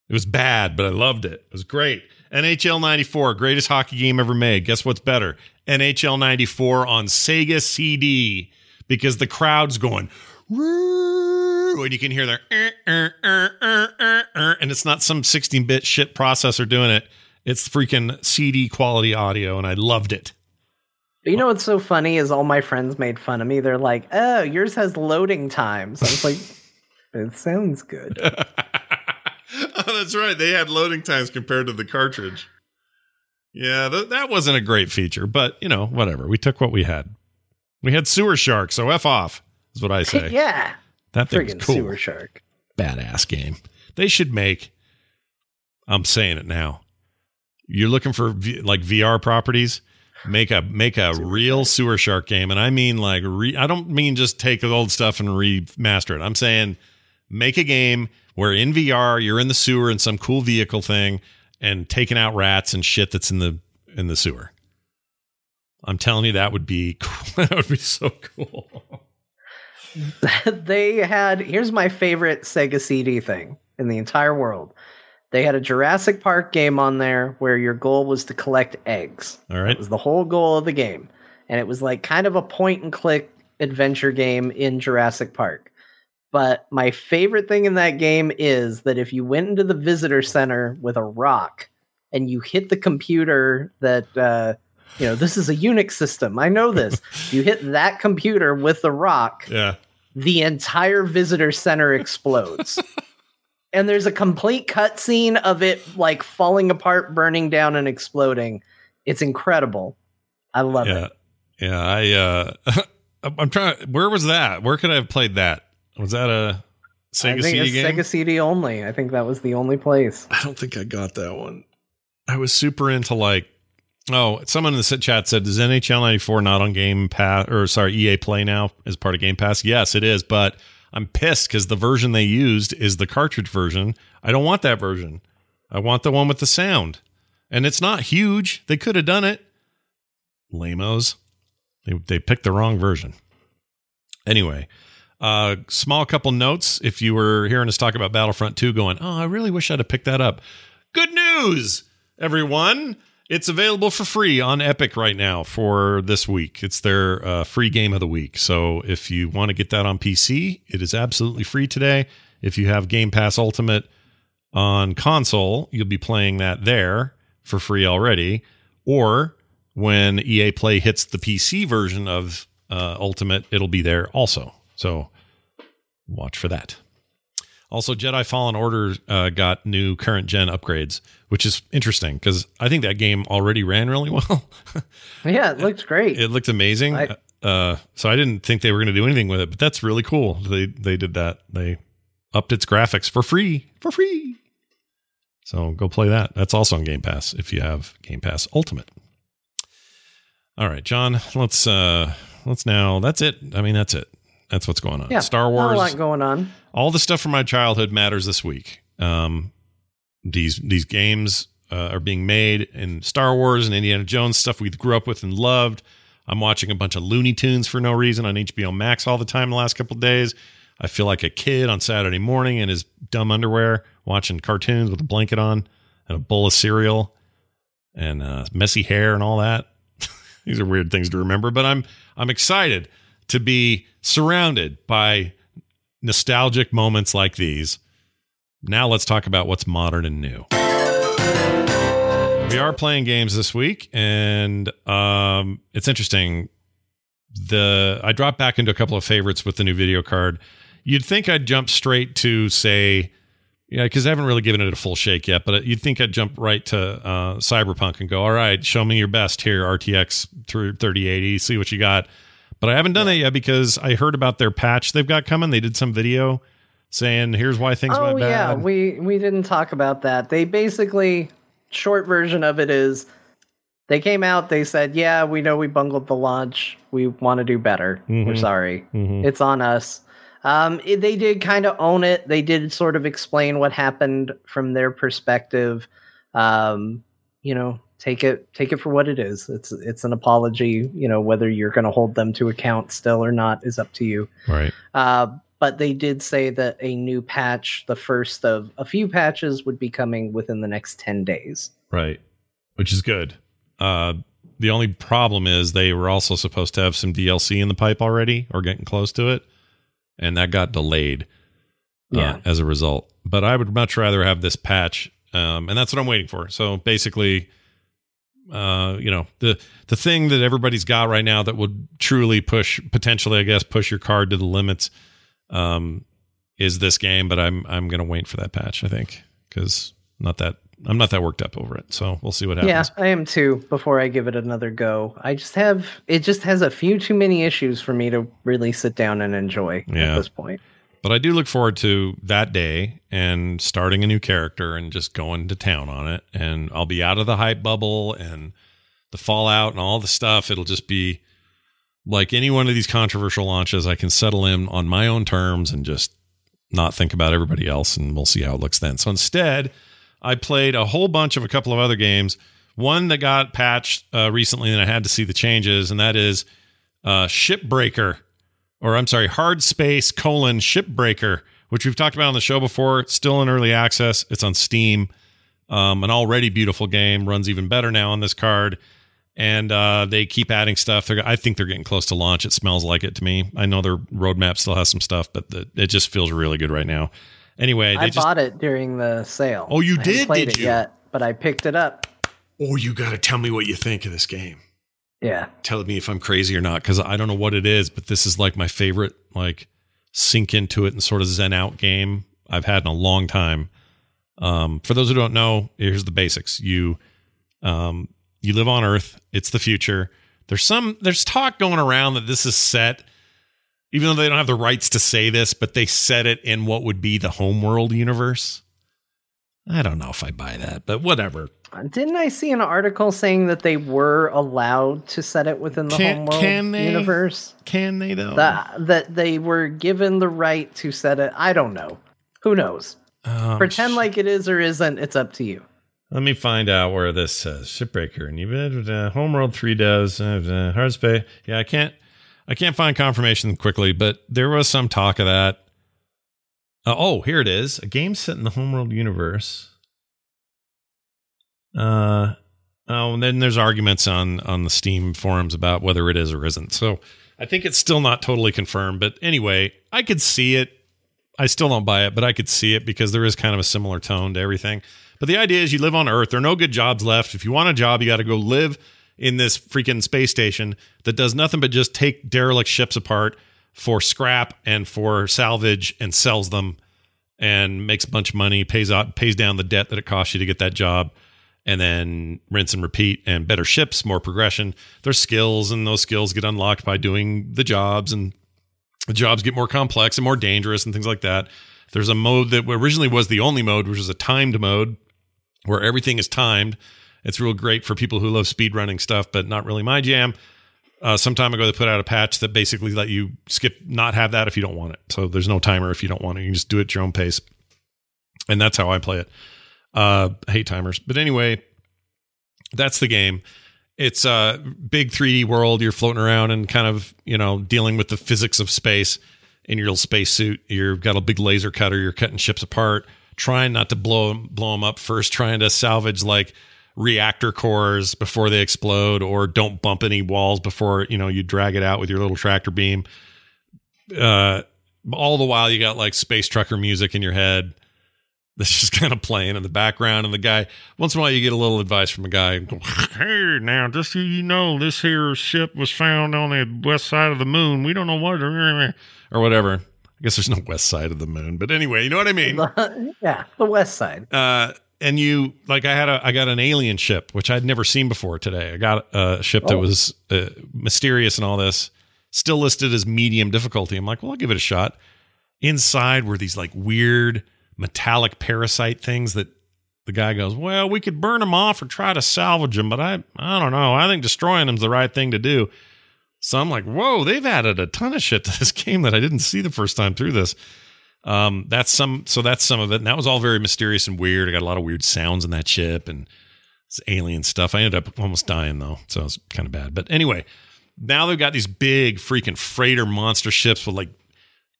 It was bad, but I loved it. It was great. NHL 94, greatest hockey game ever made. Guess what's better? NHL 94 on Sega CD because the crowd's going and you can hear their "Er, er, er, er, er, er," and it's not some 16-bit shit processor doing it. It's freaking CD quality audio, and I loved it. You know what's so funny is all my friends made fun of me. They're like, "Oh, yours has loading times." I was like, "It sounds good." oh, that's right. They had loading times compared to the cartridge. Yeah, th- that wasn't a great feature, but you know, whatever. We took what we had. We had Sewer Shark, so f off is what I say. yeah, that thing was friggin' cool. sewer shark. Badass game. They should make. I'm saying it now. You're looking for v- like VR properties. Make a make a real Sewer Shark game, and I mean like re- I don't mean just take the old stuff and remaster it. I'm saying make a game where in VR you're in the sewer in some cool vehicle thing and taking out rats and shit that's in the in the sewer. I'm telling you that would be that would be so cool. they had here's my favorite Sega CD thing in the entire world. They had a Jurassic Park game on there where your goal was to collect eggs. All right. That was the whole goal of the game. And it was like kind of a point and click adventure game in Jurassic Park. But my favorite thing in that game is that if you went into the visitor center with a rock and you hit the computer that uh, you know this is a Unix system. I know this. you hit that computer with the rock, Yeah. the entire visitor center explodes. and there's a complete cutscene of it like falling apart, burning down, and exploding. It's incredible. I love yeah. it. Yeah, I uh I'm trying where was that? Where could I have played that? Was that a Sega I think CD it's game? Sega CD only. I think that was the only place. I don't think I got that one. I was super into like oh, someone in the sit chat said is NHL 94 not on Game Pass or sorry, EA Play now as part of Game Pass? Yes, it is, but I'm pissed cuz the version they used is the cartridge version. I don't want that version. I want the one with the sound. And it's not huge. They could have done it. Lamos. They they picked the wrong version. Anyway, uh, small couple notes. If you were hearing us talk about Battlefront 2, going, oh, I really wish I'd have picked that up. Good news, everyone. It's available for free on Epic right now for this week. It's their uh, free game of the week. So if you want to get that on PC, it is absolutely free today. If you have Game Pass Ultimate on console, you'll be playing that there for free already. Or when EA Play hits the PC version of uh, Ultimate, it'll be there also. So watch for that. Also, Jedi Fallen Order uh, got new current gen upgrades, which is interesting because I think that game already ran really well. yeah, it looked great. It looked amazing. I, uh, so I didn't think they were going to do anything with it, but that's really cool. They they did that. They upped its graphics for free. For free. So go play that. That's also on Game Pass if you have Game Pass Ultimate. All right, John. Let's uh let's now. That's it. I mean, that's it. That's what's going on. Yeah, Star Wars. A lot going on. All the stuff from my childhood matters this week. Um, these these games uh, are being made in Star Wars and Indiana Jones stuff we grew up with and loved. I'm watching a bunch of Looney Tunes for no reason on HBO Max all the time the last couple days. I feel like a kid on Saturday morning in his dumb underwear watching cartoons with a blanket on and a bowl of cereal and uh, messy hair and all that. These are weird things to remember, but I'm I'm excited to be surrounded by nostalgic moments like these. Now let's talk about what's modern and new. We are playing games this week, and um, it's interesting. The I dropped back into a couple of favorites with the new video card. You'd think I'd jump straight to say, yeah, because I haven't really given it a full shake yet. But you'd think I'd jump right to uh, Cyberpunk and go, all right, show me your best here, RTX through 3080, see what you got. But I haven't done that yet because I heard about their patch they've got coming. They did some video saying here's why things oh, went bad. yeah, we we didn't talk about that. They basically short version of it is they came out, they said, "Yeah, we know we bungled the launch. We want to do better. Mm-hmm. We're sorry. Mhm. It's on us." Um, it- they did kind of own it. They did sort of explain what happened from their perspective. Um, you know, take it take it for what it is. It's it's an apology. You know, whether you're going to hold them to account still or not is up to you. Right. Uh, but they did say that a new patch, the first of a few patches, would be coming within the next 10 days. Right. Which is good. Uh, the only problem is they were also supposed to have some DLC in the pipe already or getting close to it. And that got delayed uh, Yeah. as a result. But I would much rather have this patch. Um, and that's what I'm waiting for. So basically, uh, you know, the the thing that everybody's got right now that would truly push potentially, I guess, push your card to the limits um, is this game. But I'm I'm gonna wait for that patch, I think, because not that I'm not that worked up over it. So we'll see what happens. Yeah, I am too. Before I give it another go, I just have it just has a few too many issues for me to really sit down and enjoy Yeah. at this point. But I do look forward to that day and starting a new character and just going to town on it. And I'll be out of the hype bubble and the fallout and all the stuff. It'll just be like any one of these controversial launches. I can settle in on my own terms and just not think about everybody else. And we'll see how it looks then. So instead, I played a whole bunch of a couple of other games. One that got patched uh, recently and I had to see the changes, and that is uh, Shipbreaker or I'm sorry, Hard Space colon Shipbreaker, which we've talked about on the show before. It's still in early access. It's on Steam. Um, an already beautiful game runs even better now on this card, and uh, they keep adding stuff. They're, I think they're getting close to launch. It smells like it to me. I know their roadmap still has some stuff, but the, it just feels really good right now. Anyway, they I just bought it during the sale. Oh, you I did, played did it you? Yet, but I picked it up. oh, you got to tell me what you think of this game. Yeah. tell me if I'm crazy or not because I don't know what it is, but this is like my favorite, like sink into it and sort of zen out game I've had in a long time. Um, for those who don't know, here's the basics. You, um, you live on Earth. It's the future. There's some there's talk going around that this is set, even though they don't have the rights to say this, but they set it in what would be the homeworld universe. I don't know if I buy that, but whatever. Didn't I see an article saying that they were allowed to set it within the Can- homeworld can they? universe? Can they though? That that they were given the right to set it. I don't know. Who knows? Um, Pretend like it is or isn't. It's up to you. Let me find out where this says shipbreaker and you uh, homeworld three does uh, hard space. Yeah, I can't I can't find confirmation quickly, but there was some talk of that. Uh, oh, here it is. A game set in the homeworld universe. Uh oh, and then there's arguments on on the Steam forums about whether it is or isn't. So I think it's still not totally confirmed, but anyway, I could see it. I still don't buy it, but I could see it because there is kind of a similar tone to everything. But the idea is you live on Earth. There are no good jobs left. If you want a job, you got to go live in this freaking space station that does nothing but just take derelict ships apart for scrap and for salvage and sells them and makes a bunch of money, pays out pays down the debt that it costs you to get that job and then rinse and repeat and better ships, more progression. There's skills, and those skills get unlocked by doing the jobs, and the jobs get more complex and more dangerous and things like that. There's a mode that originally was the only mode, which is a timed mode where everything is timed. It's real great for people who love speed running stuff, but not really my jam. Uh, some time ago, they put out a patch that basically let you skip, not have that if you don't want it. So there's no timer if you don't want it. You can just do it at your own pace. And that's how I play it. Uh, I hate timers, but anyway, that's the game. It's a big 3D world. You're floating around and kind of you know dealing with the physics of space in your little space suit. You've got a big laser cutter. You're cutting ships apart, trying not to blow blow them up first. Trying to salvage like reactor cores before they explode, or don't bump any walls before you know you drag it out with your little tractor beam. Uh, all the while you got like space trucker music in your head that's just kind of playing in the background. And the guy, once in a while, you get a little advice from a guy. Hey, now, just so you know, this here ship was found on the west side of the moon. We don't know what, or whatever. I guess there's no west side of the moon, but anyway, you know what I mean? yeah, the west side. Uh, and you like I had a I got an alien ship which I'd never seen before today. I got a ship oh. that was uh, mysterious and all this, still listed as medium difficulty. I'm like, well, I'll give it a shot. Inside were these like weird metallic parasite things that the guy goes, well, we could burn them off or try to salvage them, but I, I don't know. I think destroying them's the right thing to do. So I'm like, whoa, they've added a ton of shit to this game that I didn't see the first time through this. Um, that's some, so that's some of it. And that was all very mysterious and weird. I got a lot of weird sounds in that ship and alien stuff. I ended up almost dying though, so it's kind of bad. But anyway, now they've got these big freaking freighter monster ships with like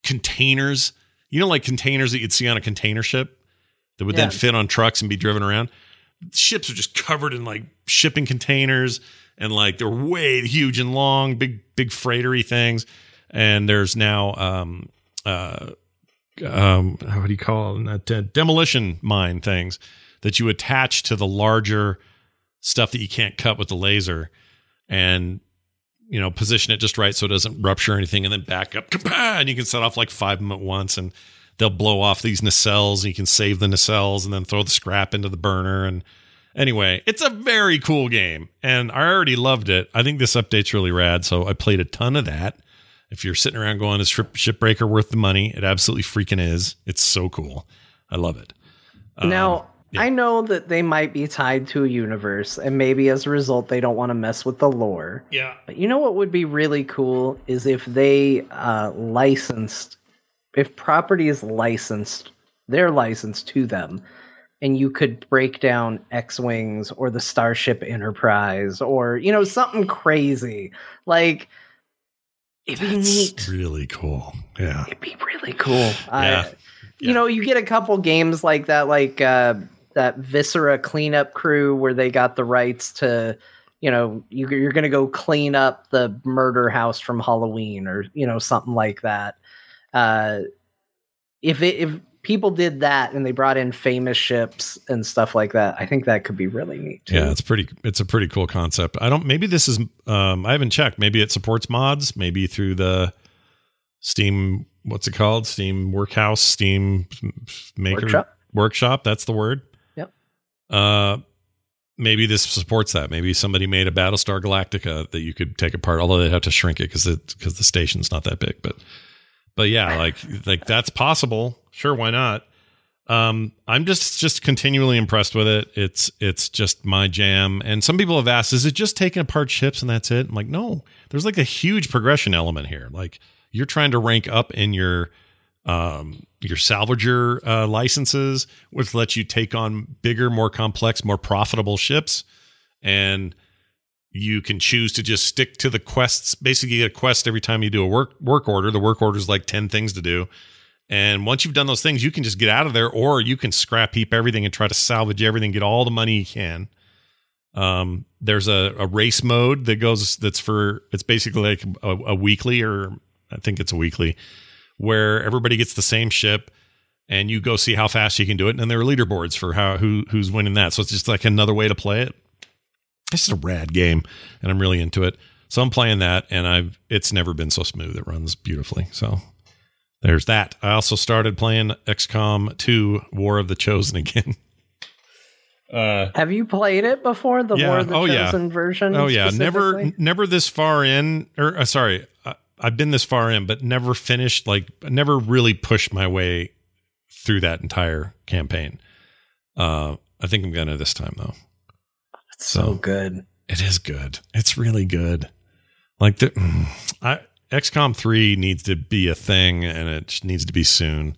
containers you know, like containers that you'd see on a container ship that would yeah. then fit on trucks and be driven around. Ships are just covered in like shipping containers and like they're way huge and long, big, big freightery things. And there's now, um, uh, um, what do you call them? That uh, demolition mine things that you attach to the larger stuff that you can't cut with the laser. And you know, position it just right so it doesn't rupture anything, and then back up, and you can set off like five of them at once, and they'll blow off these nacelles. And you can save the nacelles, and then throw the scrap into the burner. And anyway, it's a very cool game, and I already loved it. I think this update's really rad, so I played a ton of that. If you're sitting around going, "Is Ship Shipbreaker worth the money?" It absolutely freaking is. It's so cool. I love it. Now, um, yeah. I know that they might be tied to a universe, and maybe as a result, they don't want to mess with the lore. Yeah. But you know what would be really cool is if they uh, licensed, if property is licensed, they're licensed to them, and you could break down X Wings or the Starship Enterprise or, you know, something crazy. Like, it'd be neat. really cool. Yeah. It'd be really cool. Yeah. Uh, you know, you get a couple games like that, like uh, that Viscera cleanup crew where they got the rights to, you know, you, you're going to go clean up the murder house from Halloween or you know something like that. Uh, if it, if people did that and they brought in famous ships and stuff like that, I think that could be really neat. Too. Yeah, it's pretty. It's a pretty cool concept. I don't. Maybe this is. Um, I haven't checked. Maybe it supports mods. Maybe through the Steam. What's it called? Steam Workhouse. Steam Maker Workshop. Workshop. That's the word. Uh, maybe this supports that. Maybe somebody made a Battlestar Galactica that you could take apart, although they'd have to shrink it because because the station's not that big. But but yeah, like like that's possible. Sure, why not? Um, I'm just just continually impressed with it. It's it's just my jam. And some people have asked, is it just taking apart ships and that's it? I'm like, no. There's like a huge progression element here. Like you're trying to rank up in your um, your salvager uh, licenses, which lets you take on bigger, more complex, more profitable ships, and you can choose to just stick to the quests. Basically, you get a quest every time you do a work work order. The work order is like ten things to do, and once you've done those things, you can just get out of there, or you can scrap heap everything and try to salvage everything, get all the money you can. Um, there's a, a race mode that goes that's for it's basically like a, a weekly or I think it's a weekly where everybody gets the same ship and you go see how fast you can do it. And then there are leaderboards for how who who's winning that. So it's just like another way to play it. It's just a rad game, and I'm really into it. So I'm playing that, and I've it's never been so smooth. It runs beautifully. So there's that. I also started playing XCOM 2 War of the Chosen again. Uh, Have you played it before? The yeah. War of the oh, Chosen yeah. version? Oh yeah, never never this far in. Or uh, sorry, I've been this far in, but never finished. Like never really pushed my way through that entire campaign. Uh, I think I'm gonna this time though. It's so, good. It is good. It's really good. Like the I XCOM 3 needs to be a thing and it needs to be soon.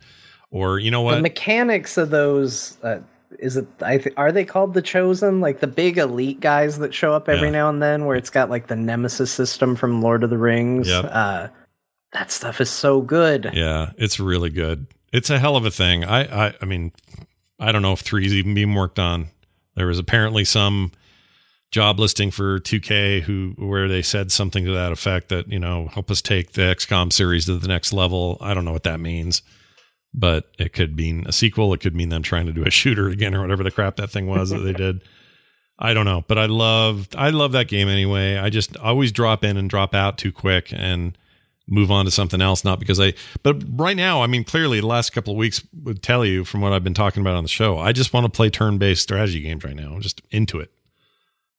Or you know what? The mechanics of those. Uh, is it? I th- are they called the Chosen? Like the big elite guys that show up every Yeah. now and then, where it's got like the Nemesis system from Lord of the Rings. Yep. Uh, that stuff is so good. yeah, it's really good. It's a hell of a thing. I I I mean, I don't know if three's even being worked on. There was apparently some job listing for 2K who where they said something to that effect that, you know, help us take the XCOM series to the next level. I don't know what that means. But it could mean a sequel. It could mean them trying to do a shooter again or whatever the crap that thing was that they did. I don't know, but I love I love that game anyway. I just always drop in and drop out too quick and move on to something else. Not because I, but right now, I mean, clearly the last couple of weeks would tell you from what I've been talking about on the show. I just want to play turn based strategy games right now. I'm just into it.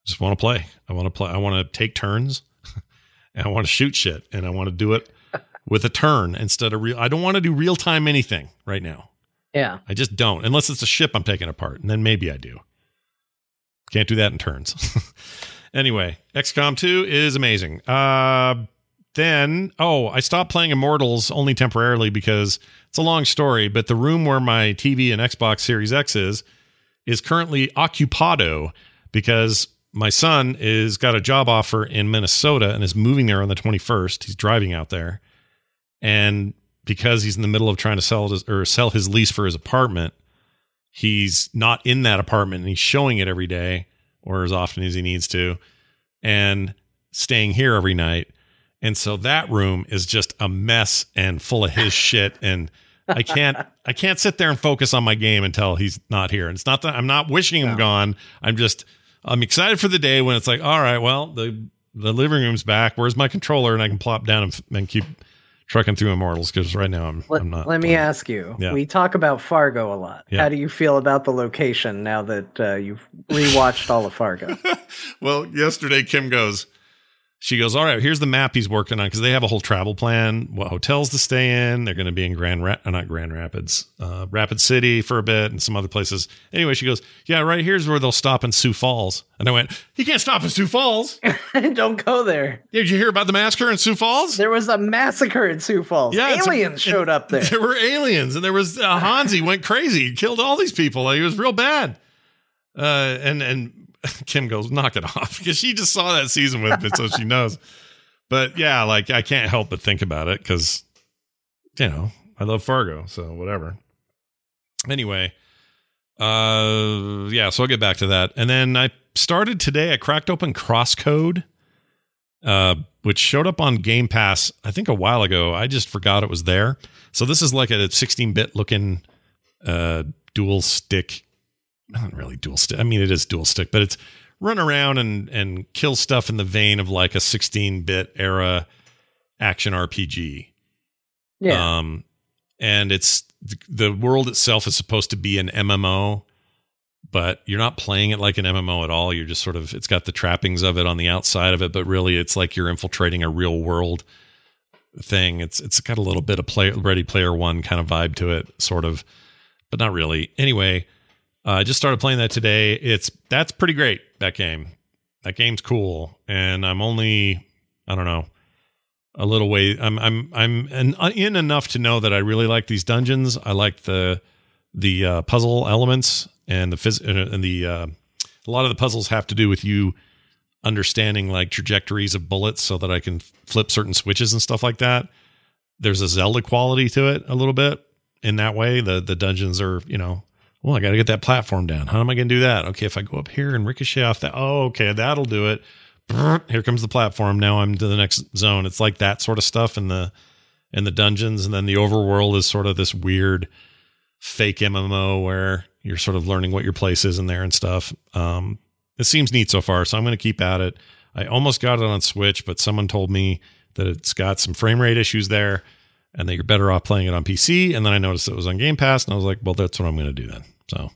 Just want to play. I want to play. I want to take turns, and I want to shoot shit, and I want to do it with a turn instead of real. I don't want to do real time anything right now. Yeah. I just don't, unless it's a ship I'm taking apart, and then maybe I do. Can't do that in turns. anyway, XCOM 2 is amazing. Uh, then, oh, I stopped playing Immortals only temporarily because it's a long story, but the room where my TV and Xbox Series X is is currently occupado because my son is got a job offer in Minnesota and is moving there on the 21st. He's driving out there. And because he's in the middle of trying to sell his or sell his lease for his apartment, he's not in that apartment and he's showing it every day or as often as he needs to and staying here every night. And so that room is just a mess and full of his shit and I can't I can't sit there and focus on my game until he's not here. And it's not that I'm not wishing him gone. I'm just I'm excited for the day when it's like, all right, well, the the living room's back. Where's my controller? And I can plop down and, and keep trucking through Immortals because right now I'm Let, I'm not. let me playing. ask you. Yeah. We talk about Fargo a lot. Yeah. How do you feel about the location now that uh, you've rewatched all of Fargo? Well, yesterday Kim goes, she goes, all right, here's the map he's working on because they have a whole travel plan, what hotels to stay in. They're going to be in Grand, Ra- uh, not Grand Rapids, uh, Rapid City for a bit and some other places. Anyway, she goes, yeah, right here's where they'll stop in Sioux Falls. And I went, He can't stop in Sioux Falls. Don't go there. Did you hear about the massacre in Sioux Falls? There was a massacre in Sioux Falls. Yeah, Aliens showed up there. There were aliens, and there was uh, Hanzee went crazy, he killed all these people. He was real bad. Uh, and and Kim goes, knock it off, because she just saw that season with me, so she knows. But yeah, like I can't help but think about it because you know I love Fargo, so whatever. Anyway, uh, yeah, so I'll get back to that, and then I started today. I cracked open CrossCode, uh, which showed up on Game Pass. I think a while ago. I just forgot it was there. So this is like a 16-bit looking uh, dual stick. Not really dual stick. I mean, it is dual stick, but it's run around and and kill stuff in the vein of like a 16-bit era action RPG. yeah. Um, and it's the world itself is supposed to be an MMO, but you're not playing it like an MMO at all. You're just sort of it's got the trappings of it on the outside of it, but really it's like you're infiltrating a real world thing. It's it's got a little bit of play Ready Player One kind of vibe to it, sort of, but not really. Anyway, uh, I just started playing that today. It's that's pretty great. That game, that game's cool, and I'm only I don't know a little way. I'm I'm I'm an, in enough to know that I really like these dungeons. I like the the uh, puzzle elements and the phys- and the uh, a lot of the puzzles have to do with you understanding like trajectories of bullets so that I can flip certain switches and stuff like that. There's a Zelda quality to it a little bit in that way. The the dungeons are, you know, well, I got to get that platform down. How am I going to do that? Okay, if I go up here and ricochet off that, oh, okay, that'll do it. Here comes the platform. Now I'm to the next zone. It's like that sort of stuff in the in the dungeons, and then the overworld is sort of this weird fake MMO where you're sort of learning what your place is in there and stuff. Um, it seems neat so far, so I'm going to keep at it. I almost got it on Switch, but someone told me that it's got some frame rate issues there and that you're better off playing it on PC. And then I noticed it was on Game Pass, and I was like, well, that's what I'm going to do then. So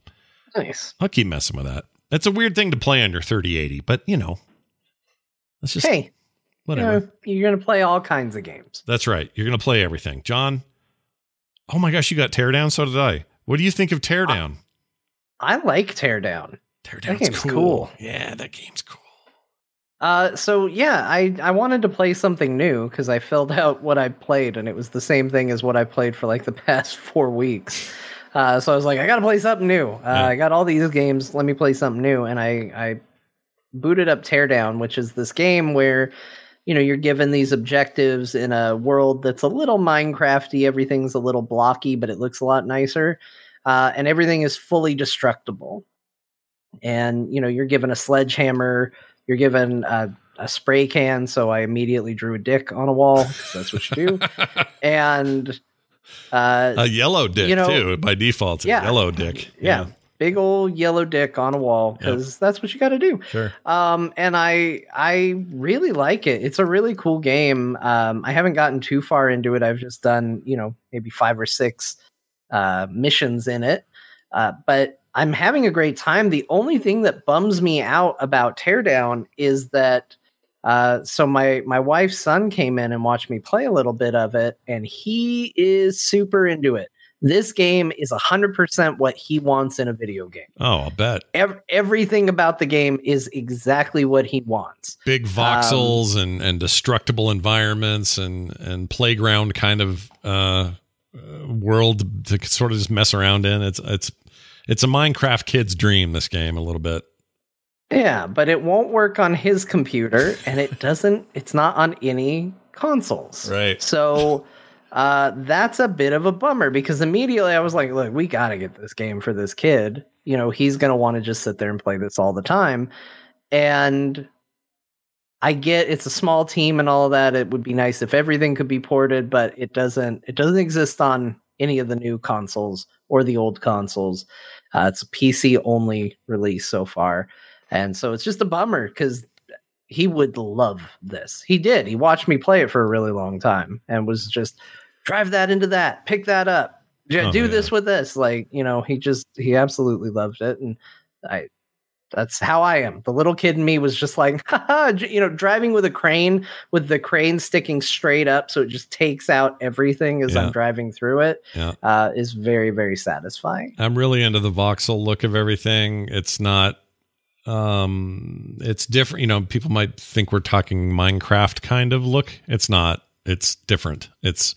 nice. I'll keep messing with that. It's a weird thing to play on your 3080, but you know, that's just hey, whatever. You know, you're going to play all kinds of games. That's right. You're going to play everything. John, oh my gosh, you got Teardown. So did I. What do you think of Teardown? I, I like Teardown. Teardown's that game's cool. cool. Yeah, that game's cool. Uh, so yeah, I I wanted to play something new because I filled out what I played, and it was the same thing as what I played for like the past four weeks. Uh, so I was like, I gotta play something new. Uh, yeah. I got all these games. Let me play something new, and I I booted up Teardown, which is this game where you know you're given these objectives in a world that's a little Minecrafty. Everything's a little blocky, but it looks a lot nicer, uh, and everything is fully destructible. And you know you're given a sledgehammer you're given a, a spray can, so I immediately drew a dick on a wall. that's what you do. and uh, a yellow dick you know, too by default. Yeah, yellow dick. Yeah. yeah. Big old yellow dick on a wall because yep. that's what you got to do. Sure. Um, and I I really like it. It's a really cool game. Um, I haven't gotten too far into it. I've just done you know maybe five or six uh, missions in it. Uh, but I'm having a great time. The only thing that bums me out about Teardown is that uh, so my my wife's son came in and watched me play a little bit of it, and he is super into it. This game is 100% what he wants in a video game. Oh, I'll bet. Every, everything about the game is exactly what he wants. Big voxels um, and, and destructible environments and, and playground kind of uh, world to sort of just mess around in. It's it's it's a Minecraft kid's dream. This game a little bit. Yeah, but it won't work on his computer, and it doesn't. It's not on any consoles. Right. So. Uh, that's a bit of a bummer because immediately I was like, look, we got to get this game for this kid. You know, he's going to want to just sit there and play this all the time. And I get it's a small team and all that. It would be nice if everything could be ported, but it doesn't it doesn't exist on any of the new consoles or the old consoles. Uh, it's a PC only release so far. And so it's just a bummer because he would love this. He did. He watched me play it for a really long time and was just drive that into that, pick that up, oh, do yeah. this with this. Like, you know, he just, he absolutely loved it. And I, that's how I am. The little kid in me was just like, you know, driving with a crane with the crane sticking straight up, so it just takes out everything as yeah. I'm driving through it. Yeah. Uh, is very very satisfying. I'm really into the voxel look of everything. It's not, um, it's different. You know, people might think we're talking Minecraft kind of look. It's not. It's different. It's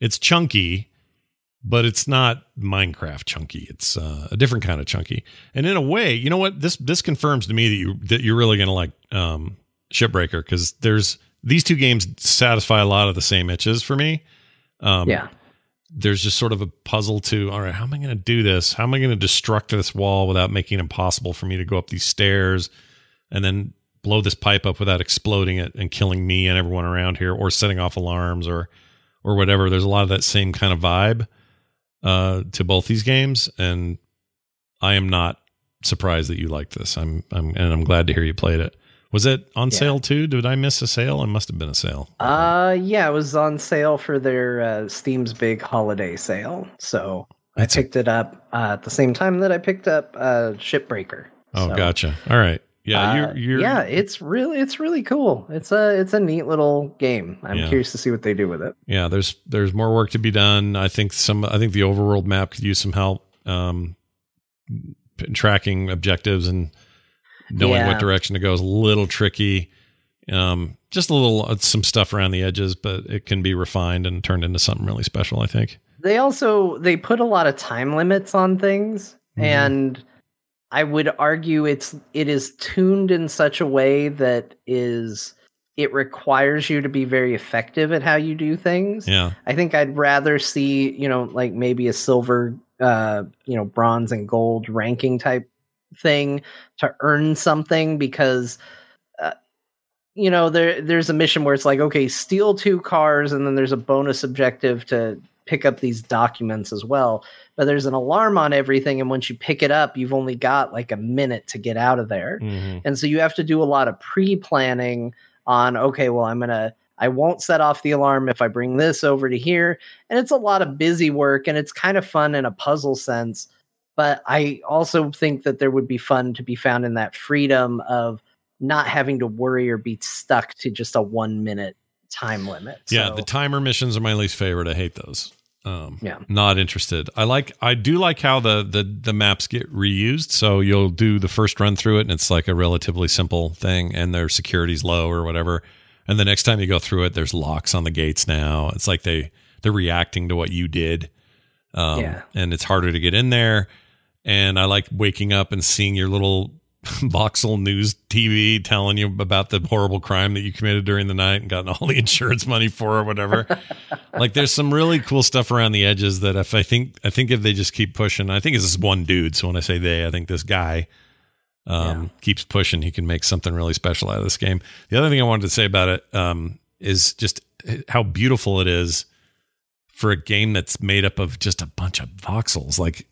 it's chunky but it's not Minecraft chunky. It's uh, a different kind of chunky. And in a way, you know what? This this confirms to me that you that you're really going to like um, Shipbreaker because there's these two games satisfy a lot of the same itches for me. Um, yeah. There's just sort of a puzzle to, all right, how am I going to do this? How am I going to destruct this wall without making it impossible for me to go up these stairs and then blow this pipe up without exploding it and killing me and everyone around here or setting off alarms or or whatever. There's a lot of that same kind of vibe uh, to both these games, and I am not surprised that you liked this. I'm, I'm, and I'm glad to hear you played it. Was it on yeah. sale too? Did I miss a sale? It must have been a sale. Uh, yeah, it was on sale for their uh, Steam's big holiday sale. So That's I picked a- it up uh, at the same time that I picked up uh, Shipbreaker. Oh, so, gotcha. All right. Yeah, you're, uh, you're, yeah, it's really it's really cool. It's a it's a neat little game. I'm yeah. curious to see what they do with it. Yeah, there's there's more work to be done. I think some I think the overworld map could use some help um, tracking objectives and knowing yeah. what direction to go is a little tricky. Um, just a little uh, some stuff around the edges, but it can be refined and turned into something really special. I think. They also they put a lot of time limits on things, Mhm. and I would argue it's it is tuned in such a way that is it requires you to be very effective at how you do things. Yeah. I think I'd rather see, you know, like maybe a silver, uh, you know, bronze and gold ranking type thing to earn something because, uh, you know, there there's a mission where it's like, okay, steal two cars, and then there's a bonus objective to pick up these documents as well. But there's an alarm on everything, and once you pick it up, you've only got like a minute to get out of there. Mhm. And so you have to do a lot of pre-planning on okay, well, I'm going to I won't set off the alarm if I bring this over to here. And it's a lot of busy work and it's kind of fun in a puzzle sense, but I also think that there would be fun to be found in that freedom of not having to worry or be stuck to just a 1 minute time limit. Yeah, So- the timer missions are my least favorite. I hate those. Um, Yeah. not interested. I like. I do like how the the the maps get reused. So you'll do the first run through it, and it's like a relatively simple thing, and their security's low or whatever. And the next time you go through it, there's locks on the gates now. It's like they they're reacting to what you did. Um, Yeah. and it's harder to get in there. And I like waking up and seeing your little voxel news TV telling you about the horrible crime that you committed during the night and gotten all the insurance money for or whatever. like there's some really cool stuff around the edges that if I think I think if they just keep pushing, I think it's this one dude. So when I say they, I think this guy um, keeps pushing, he can make something really special out of this game. The other thing I wanted to say about it um, is just how beautiful it is for a game that's made up of just a bunch of voxels. Like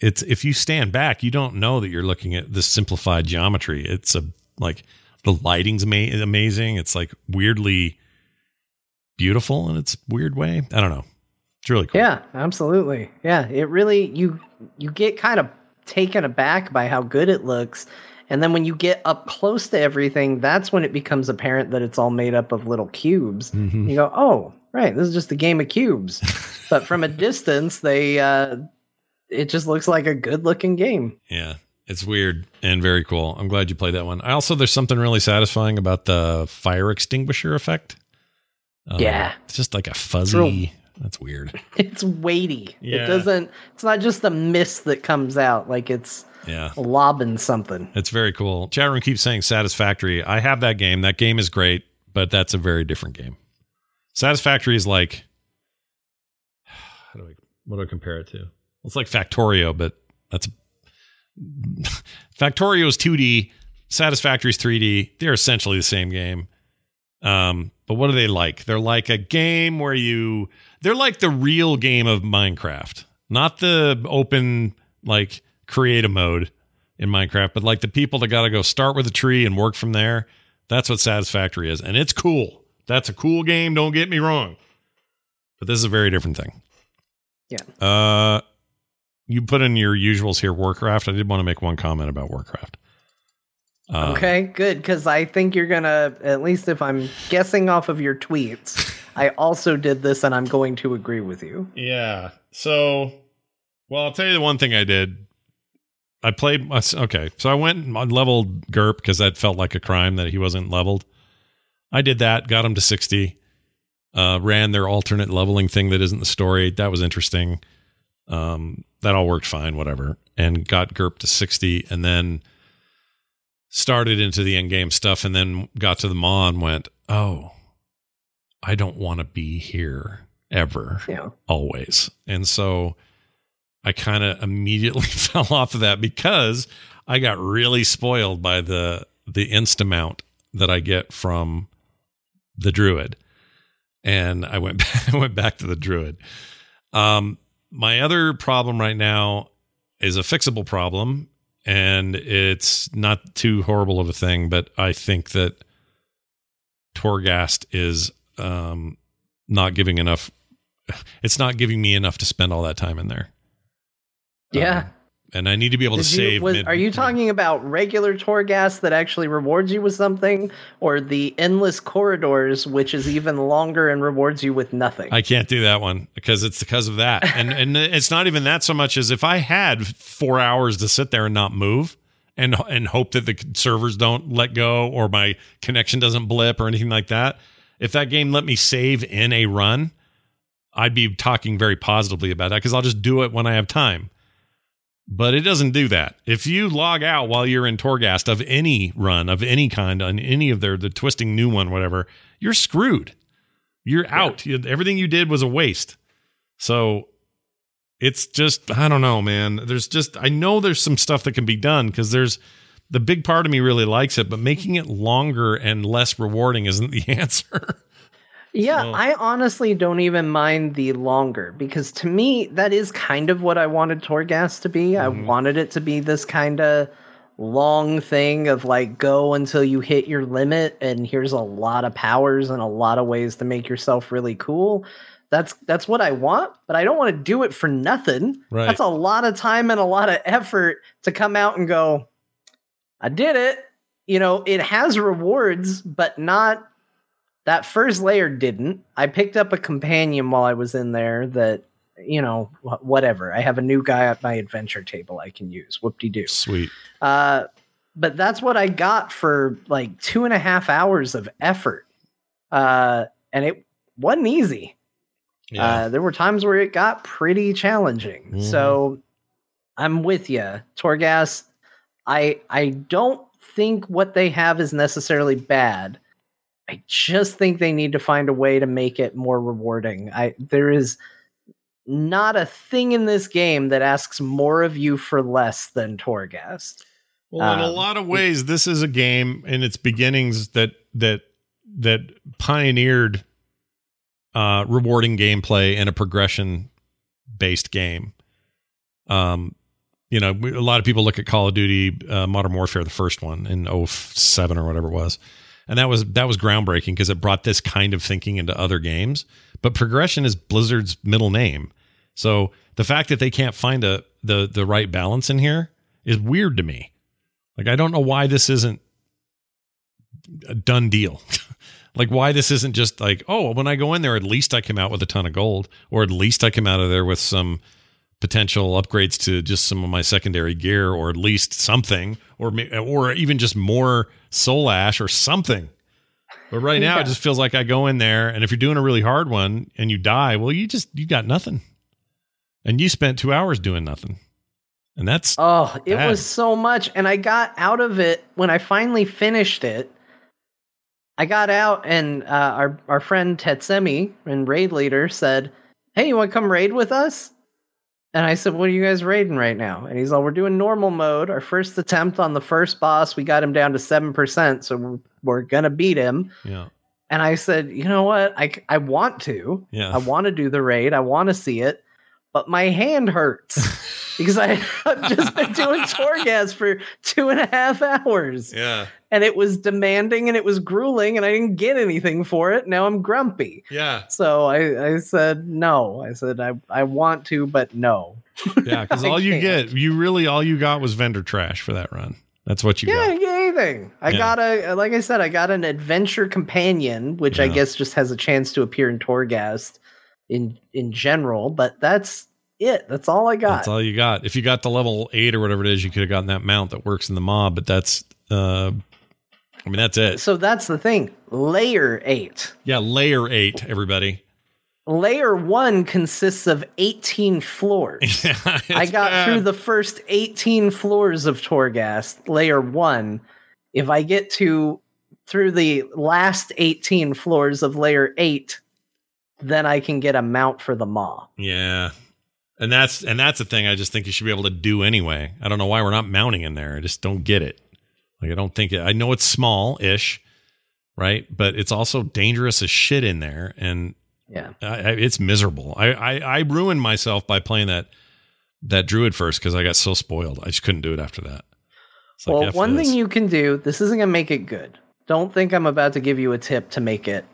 it's if you stand back, you don't know that you're looking at this simplified geometry. It's a like the lighting's ma- amazing. It's like weirdly beautiful in its weird way. I don't know. It's really cool. Yeah, absolutely. Yeah, it really you you get kind of taken aback by how good it looks. And then when you get up close to everything, that's when it becomes apparent that it's all made up of little cubes. Mhm. You go, "Oh, right, this is just a game of cubes." but from a distance, they uh it just looks like a good-looking game. Yeah. It's weird and very cool. I'm glad you played that one. I also there's something really satisfying about the fire extinguisher effect. Um, Yeah. It's just like a fuzzy. That's weird. It's weighty. Yeah. It doesn't it's not just the mist that comes out like it's Yeah. lobbing something. It's very cool. Chat room keeps saying Satisfactory. I have that game. That game is great, but that's a very different game. Satisfactory is like how do I what do I compare it to? It's like Factorio, but that's Factorio is 2D, Satisfactory is 3D. They're essentially the same game. Um, but what are they like? They're like a game where you they're like the real game of Minecraft. Not the open like creative mode in Minecraft, but like the people that got to go start with a tree and work from there. That's what Satisfactory is. And it's cool. That's a cool game, don't get me wrong. But this is a very different thing. Yeah. Uh you put in your usuals here Warcraft. I did want to make one comment about Warcraft. Uh, Okay, good. Because I think you're gonna, at least if I'm guessing off of your tweets, I also did this, and I'm going to agree with you. Yeah. So, well, I'll tell you the one thing I did. I played. Okay, so I went and I leveled Gerp because that felt like a crime that he wasn't leveled. I did that, got him to sixty. Uh, ran their alternate leveling thing that isn't the story. That was interesting. Um, that all worked fine, whatever, and got Gerp to sixty, and then started into the end game stuff, and then got to the maw and went, oh, I don't want to be here ever Yeah. always. And so I kind of immediately fell off of that because I got really spoiled by the the insta mount that I get from the druid. And I went back, I went back to the druid. Um my other problem right now is a fixable problem and it's not too horrible of a thing, but I think that Torghast is um not giving enough it's not giving me enough to spend all that time in there. Yeah. And I need to be able to you- save was- mid- are you talking about regular Torghast that actually rewards you with something, or the endless corridors, which is even longer and rewards you with nothing? I can't do that one because it's because of that. And and it's not even that so much as if I had 4 hours to sit there and not move and and hope that the servers don't let go or my connection doesn't blip or anything like that. If that game let me save in a run, I'd be talking very positively about that because I'll just do it when I have time. But it doesn't do that. If you log out while you're in Torghast of any run of any kind on any of their the twisting new one, whatever, you're screwed. You're out. You- everything you did was a waste. So it's just I don't know, man. There's just I know there's some stuff that can be done because there's the big part of me really likes it, but making it longer and less rewarding isn't the answer. Yeah, So- I honestly don't even mind the longer because to me that is kind of what I wanted Torghast to be. I Mhm. wanted it to be this kind of long thing of like go until you hit your limit and here's a lot of powers and a lot of ways to make yourself really cool. That's that's what I want, but I don't want to do it for nothing. Right. That's a lot of time and a lot of effort to come out and go I did it. You know, it has rewards, but not that first layer didn't. I picked up a companion while I was in there that, you know, whatever. I have a new guy at my adventure table I can use. Whoop de doo. Sweet. Uh, but that's what I got for like two and a half hours of effort. Uh, and it wasn't easy. Uh, there were times where it got pretty challenging. Mhm. So I'm with you, Torghast. I I don't think what they have is necessarily bad. I just think they need to find a way to make it more rewarding. I there is not a thing in this game that asks more of you for less than Torghast. Well, in a Um, lot of ways, this is a game in its beginnings that that that pioneered uh, rewarding gameplay and a progression based game. Um, you know, a lot of people look at Call of Duty uh, Modern Warfare, the first one in 07 or whatever it was, and that was that was groundbreaking because it brought this kind of thinking into other games. But progression is Blizzard's middle name, so the fact that they can't find a the the right balance in here is weird to me. Like I don't know why this isn't a done deal. like why this isn't just like, oh, when I go in there, at least I come out with a ton of gold, or at least I come out of there with some potential upgrades to just some of my secondary gear, or at least something, or or even just more soul ash or something. But right now, Yeah. it just feels like I go in there, and if you're doing a really hard one and you die, well, you just you got nothing, and you spent two hours doing nothing, and that's Oh, it bad. was so much. And I got out of it when I finally finished it. I got out, and uh, our, our friend Tetsemi and raid leader said, Hey, you want to come raid with us? And I said, What are you guys raiding right now? And he's like, We're doing normal mode. Our first attempt on the first boss, we got him down to 7%. So we're, we're going to beat him. yeah. And I said, You know what? I, I want to. Yeah. I want to do the raid. I want to see it. But my hand hurts because I have just been doing Torghast for two and a half hours. Yeah. And it was demanding and it was grueling and I didn't get anything for it. Now I'm grumpy. Yeah. So I, I said no. I said I, I want to, but no. Yeah, because all you can't. get, you really all you got was vendor trash for that run. That's what you yeah, got. get anything. I Yeah. got a like I said, I got an adventure companion, which I guess just has a chance to appear in Torghast in in general, but that's it. That's all I got. That's all you got. If you got the level eight or whatever it is, you could have gotten that mount that works in the mob. But that's, uh, I mean, that's it. So that's the thing. Layer eight. Yeah, layer eight, everybody. Layer one consists of 18 floors. Yeah, I got through the first 18 floors of Torghast, layer one. If I get to through the last 18 floors of layer eight, then I can get a mount for the Maw. Yeah, and that's and that's the thing. I just think you should be able to do anyway. I don't know why we're not mounting in there. I just don't get it. Like I don't think it. I know it's small ish, right? But it's also dangerous as shit in there, and Yeah. I, I, it's miserable. I, I I ruined myself by playing that that druid first because I got so spoiled. I just couldn't do it after that. It's like, well, F one this. thing you can do, this isn't going to make it good. Don't think I'm about to give you a tip to make it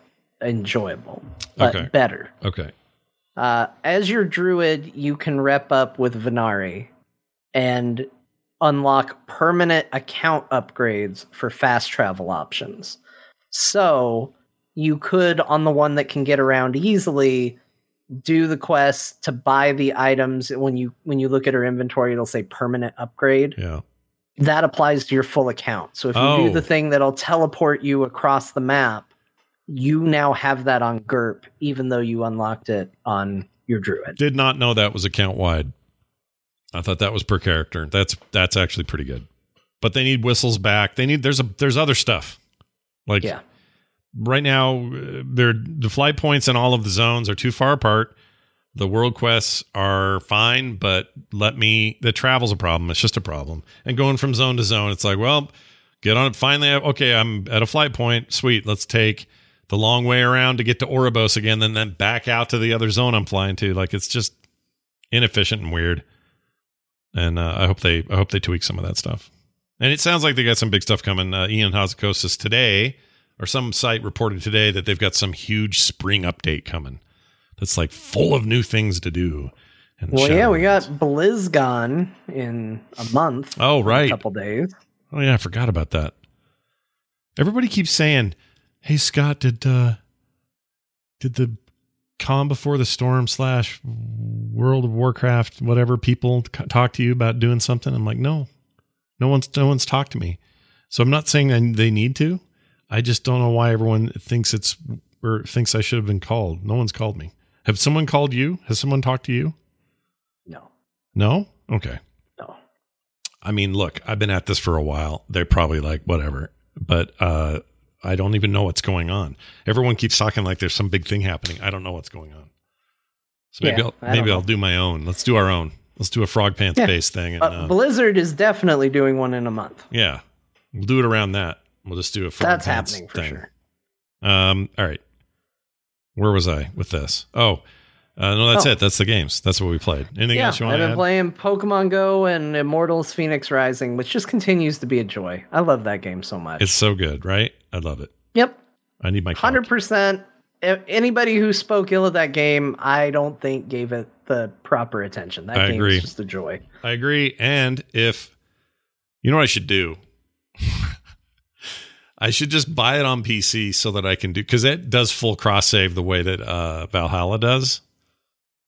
enjoyable, but Okay. better. Okay. Uh, as your druid, you can rep up with Venari and unlock permanent account upgrades for fast travel options. So you could, on the one that can get around easily, do the quest to buy the items. When you when you look at her inventory, it'll say permanent upgrade. Yeah. that applies to your full account. So if you Oh. do the thing that'll teleport you across the map, you now have that on GURP, even though you unlocked it on your druid. Did not know that was account wide. I thought that was per character. That's that's actually pretty good. But they need whistles back. They need there's a there's other stuff. Like Yeah. right now, uh, they're the flight points and all of the zones are too far apart. The world quests are fine, but let me. The travel's a problem. It's just a problem. And going from zone to zone, it's like, well, get on it. Finally, okay, I'm at a flight point. Sweet. Let's take the long way around to get to Oribos again, then then back out to the other zone I'm flying to. Like it's just inefficient and weird. And uh, I hope they I hope they tweak some of that stuff. And it sounds like they got some big stuff coming. Uh, Ion Hazzikostas today, or some site reported today that they've got some huge spring update coming. That's like full of new things to do. And Well, yeah, we got BlizzCon in a month. Oh, right, a couple days. Oh yeah, I forgot about that. Everybody keeps saying, "Hey Scott, did uh did the calm before the storm slash World of Warcraft whatever people talk to you about doing something?" I'm like, "No, no one's no one's talked to me." So I'm not saying they need to. I just don't know why everyone thinks it's or thinks I should have been called. No one's called me. Have someone called you? Has someone talked to you? No. No. Okay. No. I mean, look, I've been at this for a while. They're probably like, whatever. But uh, I don't even know what's going on. Everyone keeps talking like there's some big thing happening. I don't know what's going on. So maybe Yeah, I'll maybe. I'll do my own. Let's do our own. Let's do a frog pants Yeah. based thing. And, Uh, uh, Blizzard is definitely doing one in a month. yeah, we'll do it around that. We'll just do a frog That's pants happening for thing. sure. Um. All right. Where was I with this? Oh, uh, no, that's Oh. it. That's the games. That's what we played. Anything yeah, else you want I've been add? playing Pokemon Go and Immortals Phoenix Rising, which just continues to be a joy. I love that game so much. It's so good, right? I love it. yep, I need my hundred percent. Anybody who spoke ill of that game, I don't think gave it the proper attention. That I game agree. is just a joy. I agree. And if you know what I should do, I should just buy it on PC so that I can do because it does full cross save the way that uh, Valhalla does.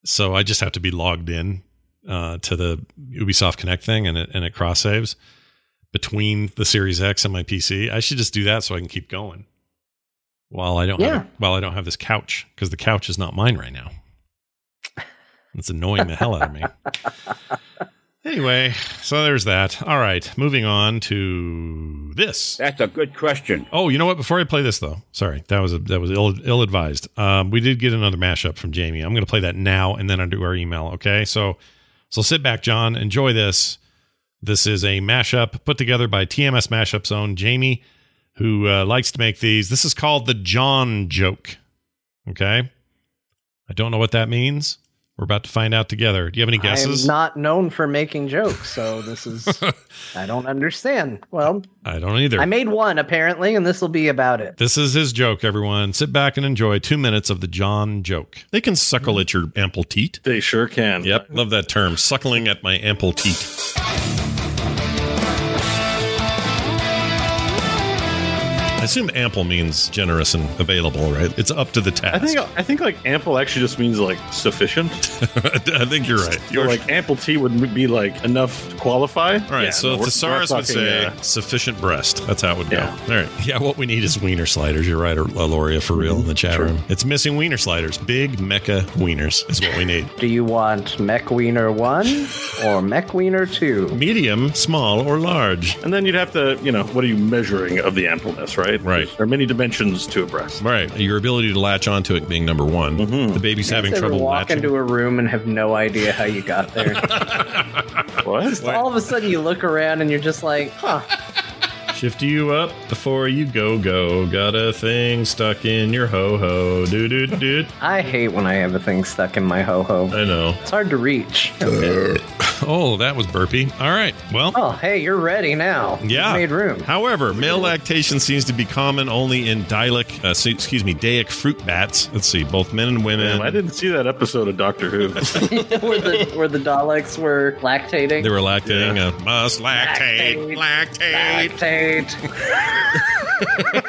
So I just have to be logged in uh, to the Ubisoft Connect thing, and it and it cross saves between the Series X and my PC. I should just do that so I can keep going while I don't Yeah. have while I don't have this couch because the couch is not mine right now. It's annoying the hell out of me. Anyway, so there's that. All right, moving on to this. That's a good question. Oh, you know what? Before I play this, though, sorry, that was a, that was ill ill advised. Um, we did get another mashup from Jamie. I'm going to play that now, and then I'll do our email. Okay, so so sit back, John, enjoy this. This is a mashup put together by TMS Mashup Zone Jamie, who uh, likes to make these. This is called the John joke. Okay, I don't know what that means. We're about to find out together. Do you have any guesses? I'm not known for making jokes, so this is I don't understand. Well, I don't either. I made one apparently, and this will be about it. This is his joke, everyone. Sit back and enjoy two minutes of the John joke. They can suckle at your ample teat. They sure can. Yep, love that term. Suckling at my ample teat. I assume ample means generous and available, right? It's up to the I think I think like ample actually just means like sufficient. I think you're right. You're like ample T would be like enough to qualify. All right, Yeah, so no, we're- thesaurus we're would say uh, sufficient breast. That's how it would go. All right. Yeah, what we need is wiener sliders. You're right, Loria, for real in the chat True. room. It's missing wiener sliders. Big mecha wieners is what we need. Do you want Mech Wiener 1 or Mech Wiener 2? Medium, small, or large. and then you'd have to, you know, what are you measuring of the ampleness, right? Right. There are many dimensions to a breast. Right. Your ability to latch onto it being number one. Mm-hmm. The baby's having You trouble walk latching. into a room and have no idea how you got there. What? All of a sudden, you look around and you're just like, huh. Shift you up before you go go. Got a thing stuck in your ho ho. Do do do. I hate when I have a thing stuck in my ho ho. I know. It's hard to reach. Oh, that was burpy. All right. Well. Oh, hey, you're ready now. Yeah. You've made room. However, male lactation seems to be common only in Dailic, uh, excuse me, Dayak fruit bats. Let's see, both men and women. Damn, I didn't see that episode of Doctor Who. where, the, where the Daleks were lactating. They were lactating. Uh, must lactate, lactate. Lactate late.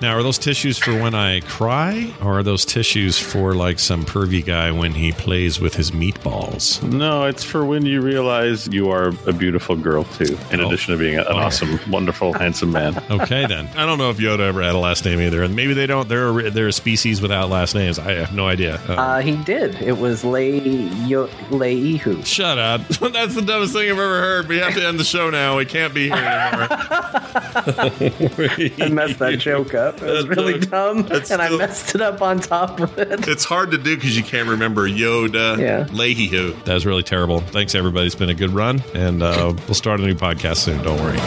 now, are those tissues for when I cry, or are those tissues for like some pervy guy when he plays with his meatballs? No, it's for when you realize you are a beautiful girl too. In Oh. addition to being an awesome, wonderful, handsome man. Okay, then. I don't know if Yoda ever had a last name either, and maybe they don't. They're a, they're a species without last names. I have no idea. Uh, Uh, he did. It was Lei Yo- Leihu. Shut up. That's the dumbest thing I've ever heard. We have to end the show now. We can't be here anymore. I messed that joke up. It was really dumb, and I messed it up on top of it. It's hard to do because you can't remember Yoda Yeah. Leahy. That was really terrible. Thanks, everybody. It's been a good run, and uh, we'll start a new podcast soon. Don't worry.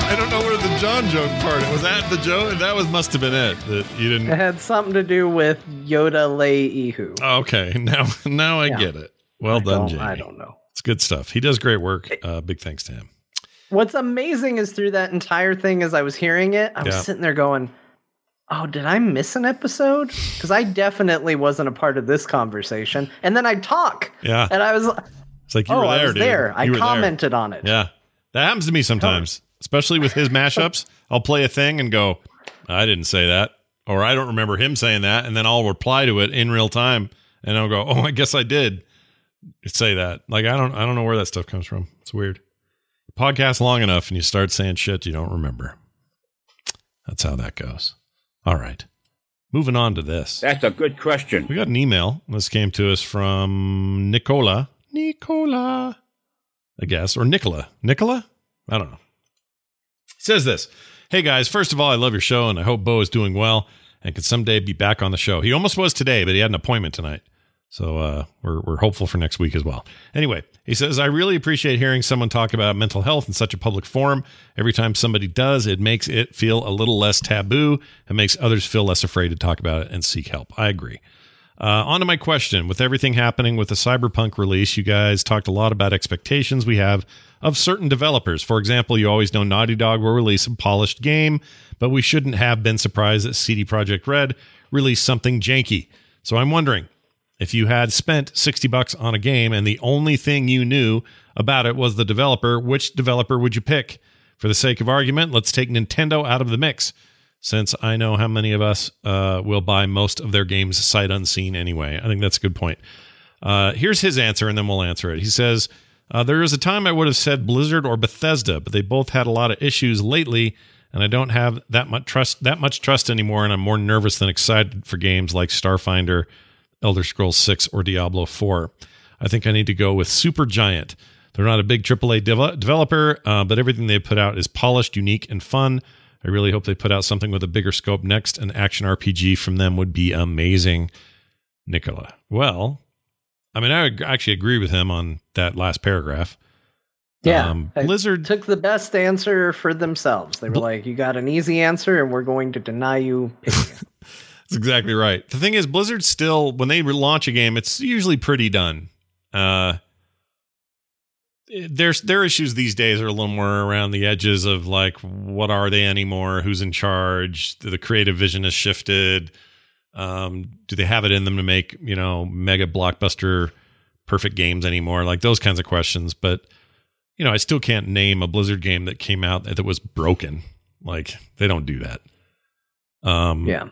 I don't know where the John joke part was. That the joke? That was must have been it. That you It didn't. It had something to do with Yoda Leihu. Okay, now now I Yeah. get it. Well I done, Jamie. I don't know. It's good stuff. He does great work. Uh, big thanks to him. What's amazing is through that entire thing, as I was hearing it, I was Yeah. sitting there going, "Oh, did I miss an episode?" Because I definitely wasn't a part of this conversation. And then I talk, Yeah. and I was, It's like you "Oh, were there, I was dude. there. I You there. commented on it." Yeah. That happens to me sometimes, especially with his mashups. I'll play a thing and go, I didn't say that. Or I don't remember him saying that. And then I'll reply to it in real time and I'll go, Oh, I guess I did say that. Like I don't I don't know where that stuff comes from. It's weird. Podcast long enough and you start saying shit you don't remember. That's how that goes. All right. Moving on to this. That's a good question. We got an email. This came to us from Nicola. Nicola, I guess, or Nicola. Nicola? I don't know. He says this Hey guys, first of all, I love your show and I hope Bo is doing well and can someday be back on the show. He almost was today, but he had an appointment tonight. So uh, we're, we're hopeful for next week as well. Anyway, he says, I really appreciate hearing someone talk about mental health in such a public forum. Every time somebody does, it makes it feel a little less taboo and makes others feel less afraid to talk about it and seek help. I agree. Uh, on to my question. With everything happening with the Cyberpunk release, you guys talked a lot about expectations we have of certain developers. For example, you always know Naughty Dog will release a polished game, but we shouldn't have been surprised that CD Projekt Red released something janky. So I'm wondering if you had spent 60 bucks on a game and the only thing you knew about it was the developer, which developer would you pick? For the sake of argument, let's take Nintendo out of the mix since I know how many of us uh, will buy most of their games sight unseen anyway. I think that's a good point. Uh, here's his answer, and then we'll answer it. He says, uh, There was a time I would have said Blizzard or Bethesda, but they both had a lot of issues lately, and I don't have that much trust that much trust anymore, and I'm more nervous than excited for games like Starfinder, Elder Scrolls 6, or Diablo 4. I think I need to go with Supergiant. They're not a big AAA dev- developer, uh, but everything they put out is polished, unique, and fun. I really hope they put out something with a bigger scope next. An action RPG from them would be amazing. Nicola. Well, I mean, I actually agree with him on that last paragraph. Yeah, Um, Blizzard took the best answer for themselves. They were like, "You got an easy answer, and we're going to deny you." That's exactly right. The thing is, Blizzard still, when they launch a game, it's usually pretty done. Uh, their issues these days are a little more around the edges of like, what are they anymore? Who's in charge? The creative vision has shifted. Um, do they have it in them to make you know mega blockbuster perfect games anymore? Like those kinds of questions. But you know, I still can't name a Blizzard game that came out that was broken. Like they don't do that. Um, yeah.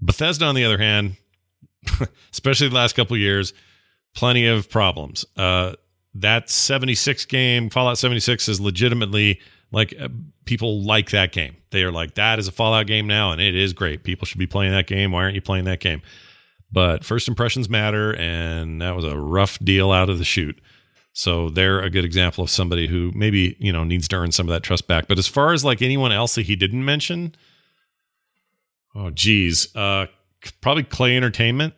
Bethesda, on the other hand, especially the last couple years, plenty of problems. Uh, that 76 game, Fallout 76, is legitimately like uh, people like that game. They are like, that is a Fallout game now, and it is great. People should be playing that game. Why aren't you playing that game? But first impressions matter, and that was a rough deal out of the chute. So they're a good example of somebody who maybe, you know, needs to earn some of that trust back. But as far as like anyone else that he didn't mention, oh geez, uh probably Klei Entertainment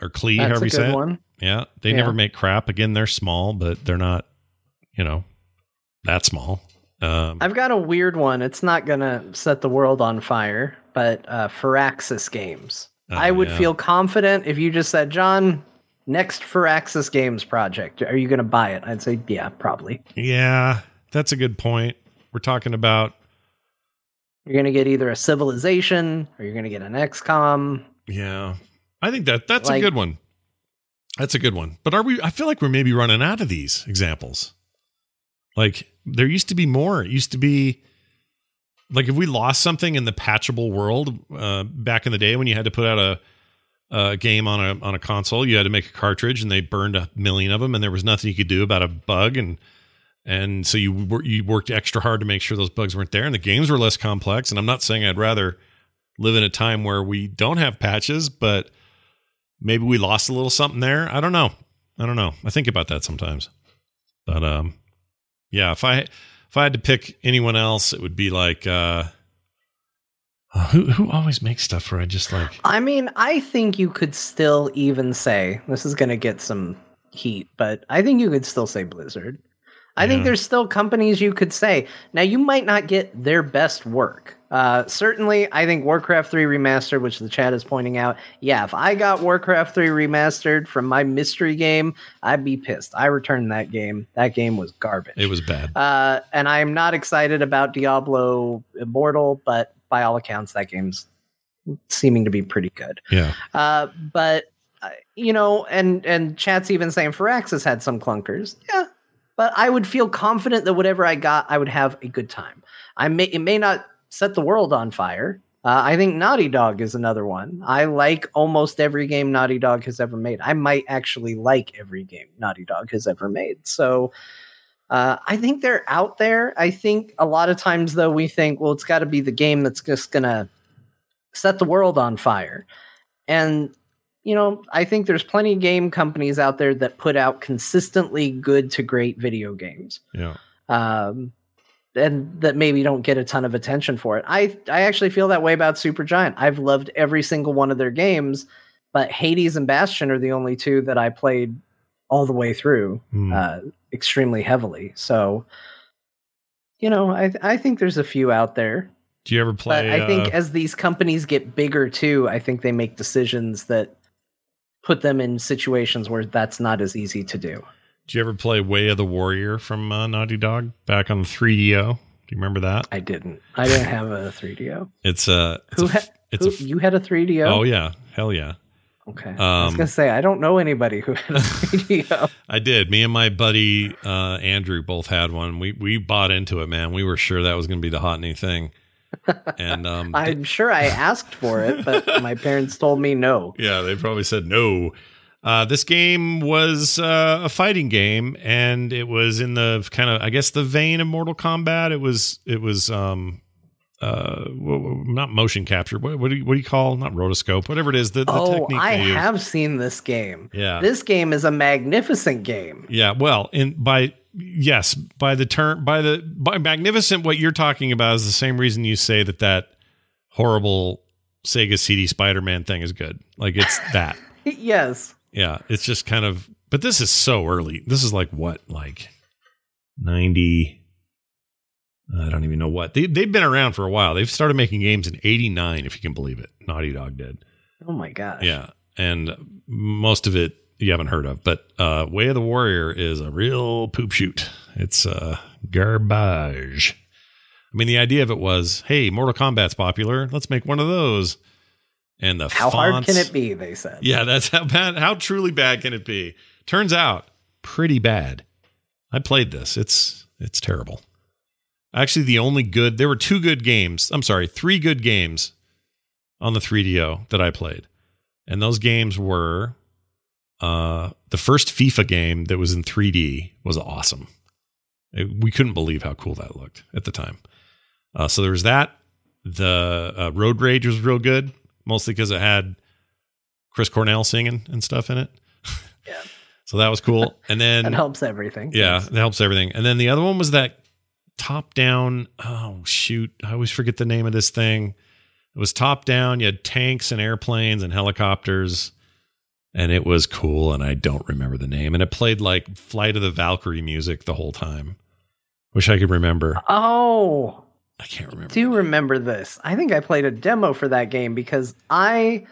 or Clee, That's however a you good say it. one. Yeah. They Yeah. never make crap. Again, they're small, but they're not, you know, that small. Um I've got a weird one. It's not gonna set the world on fire, but uh, Firaxis Games. Oh, I would yeah. feel confident if you just said, "John, next Firaxis Games project, are you gonna buy it?" I'd say, "Yeah, probably." Yeah, that's a good point. We're talking about You're gonna get either a Civilization or you're gonna get an XCOM. Yeah. I think that that's a good one. That's a good one. But are we I feel like we're maybe running out of these examples. Like there used to be more. It used to be like if we lost something in the patchable world uh, back in the day when you had to put out a a game on a on a console, you had to make a cartridge, and they burned a million of them, and there was nothing you could do about a bug, and and so you wor- you worked extra hard to make sure those bugs weren't there, and the games were less complex. And I'm not saying I'd rather live in a time where we don't have patches, but maybe we lost a little something there. I don't know. I don't know. I think about that sometimes. But um, yeah, if I if I had to pick anyone else, it would be like uh, who who always makes stuff where I just like I mean, I think you could still even say this is going to get some heat, but I think you could still say Blizzard. I think there's still companies you could say. Now, you might not get their best work. Uh, certainly, I think Warcraft 3 Remastered, which the chat is pointing out, yeah, if I got Warcraft 3 Remastered from my mystery game, I'd be pissed. I returned that game. That game was garbage. it was bad. Uh, and I'm not excited about Diablo Immortal, but by all accounts, that game's seeming to be pretty good. Yeah. Uh, but uh, you know, and and chat's even saying Firaxis had some clunkers. Yeah, but I would feel confident that whatever I got, I would have a good time. I may it may not set the world on fire. Uh, I think Naughty Dog is another one. I like almost every game Naughty Dog has ever made. I might actually like every game Naughty Dog has ever made. So uh, I think they're out there. I think a lot of times, though, we think, well, it's got to be the game that's just going to set the world on fire. And, you know, I think there's plenty of game companies out there that put out consistently good to great video games. Yeah. Um, and that maybe don't get a ton of attention for it. I I actually feel that way about Supergiant. I've loved every single one of their games, but Hades and Bastion are the only two that I played all the way through Hmm. uh, extremely heavily. So, you know, I I think there's a few out there. Do you ever play? But I think uh, as these companies get bigger too, I think they make decisions that put them in situations where that's not as easy to do. Did you ever play Way of the Warrior from uh, Naughty Dog back on the 3DO? Do you remember that? I didn't. I didn't have a 3DO. It's a. It's Who a, ha- it's who, a. you had a 3DO? Oh yeah, hell yeah. Okay. I was Um, gonna say I don't know anybody who had a 3DO. I did. Me and my buddy uh, Andrew both had one. We we bought into it, man. We were sure that was going to be the hot new thing. And um, I'm sure I asked for it, but my parents told me no. Yeah, they probably said no. Uh, this game was uh, a fighting game, and it was in the kind of, I guess, the vein of Mortal Kombat. It was, it was, um, uh, not motion capture. What, what do you, what do you call? Not rotoscope. Whatever it is. The, the Oh, technique. I have seen this game. Yeah. This game is a magnificent game. Yeah, well, in by yes, by the term by the by magnificent what you're talking about is the same reason you say that that horrible Sega CD Spider-Man thing is good. Like it's that. yes. Yeah, it's just kind of but this is so early. This is like what? Like 90 I don't even know what. They they've been around for a while. They've started making games in 89 if you can believe it. Naughty Dog did. Oh my gosh. Yeah, and most of it you haven't heard of, but uh, Way of the Warrior is a real poop shoot. It's uh, garbage. I mean, the idea of it was, hey, Mortal Kombat's popular. Let's make one of those. And the How hard can it be? They said. Yeah, that's how bad. How truly bad can it be? Turns out, pretty bad. I played this. It's it's terrible. Actually, the only good there were two good games. I'm sorry, three good games on the 3DO that I played, and those games were uh, the first FIFA game that was in 3D was awesome. It- we couldn't believe how cool that looked at the time. Uh, so there was that. The uh, Road Rash was real good, mostly because it had Chris Cornell singing and stuff in it. Yeah. So that was cool. And then That helps everything. yeah, that helps everything. And then the other one was that top down. Oh shoot, I always forget the name of this thing. It was top down. You had tanks and airplanes and helicopters, and it was cool. And I don't remember the name. And it played like Flight of the Valkyrie music the whole time. Wish I could remember. Oh, I can't remember. do remember this. I think I played a demo for that game because I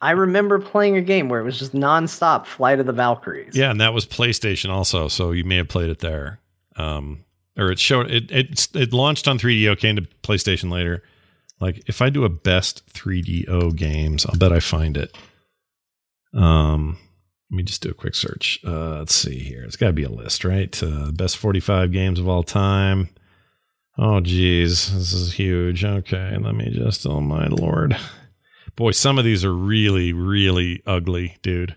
I remember playing a game where it was just nonstop Flight of the Valkyries. Yeah, and that was PlayStation also, so you may have played it there. Um, or it showed it it it launched on 3DO, came to PlayStation later. Like if I do a best 3DO games, I'll bet I find it. Um, let me just do a quick search. Uh, let's see here. It's got to be a list, right? Uh, best 45 games of all time. Oh, geez. This is huge. Okay. Let me just, oh, my Lord. Boy, some of these are really, really ugly, dude.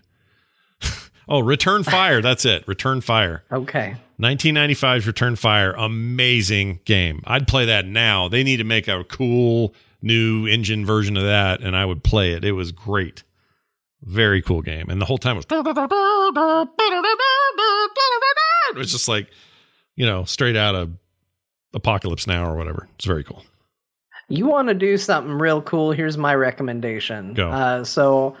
oh, Return Fire. That's it. Return Fire. Okay. 1995's Return Fire. Amazing game. I'd play that now. They need to make a cool new engine version of that, and I would play it. It was great. Very cool game. And the whole time it was. It was just like, you know, straight out of Apocalypse Now or whatever. It's very cool. You want to do something real cool? Here's my recommendation. Go. Uh, so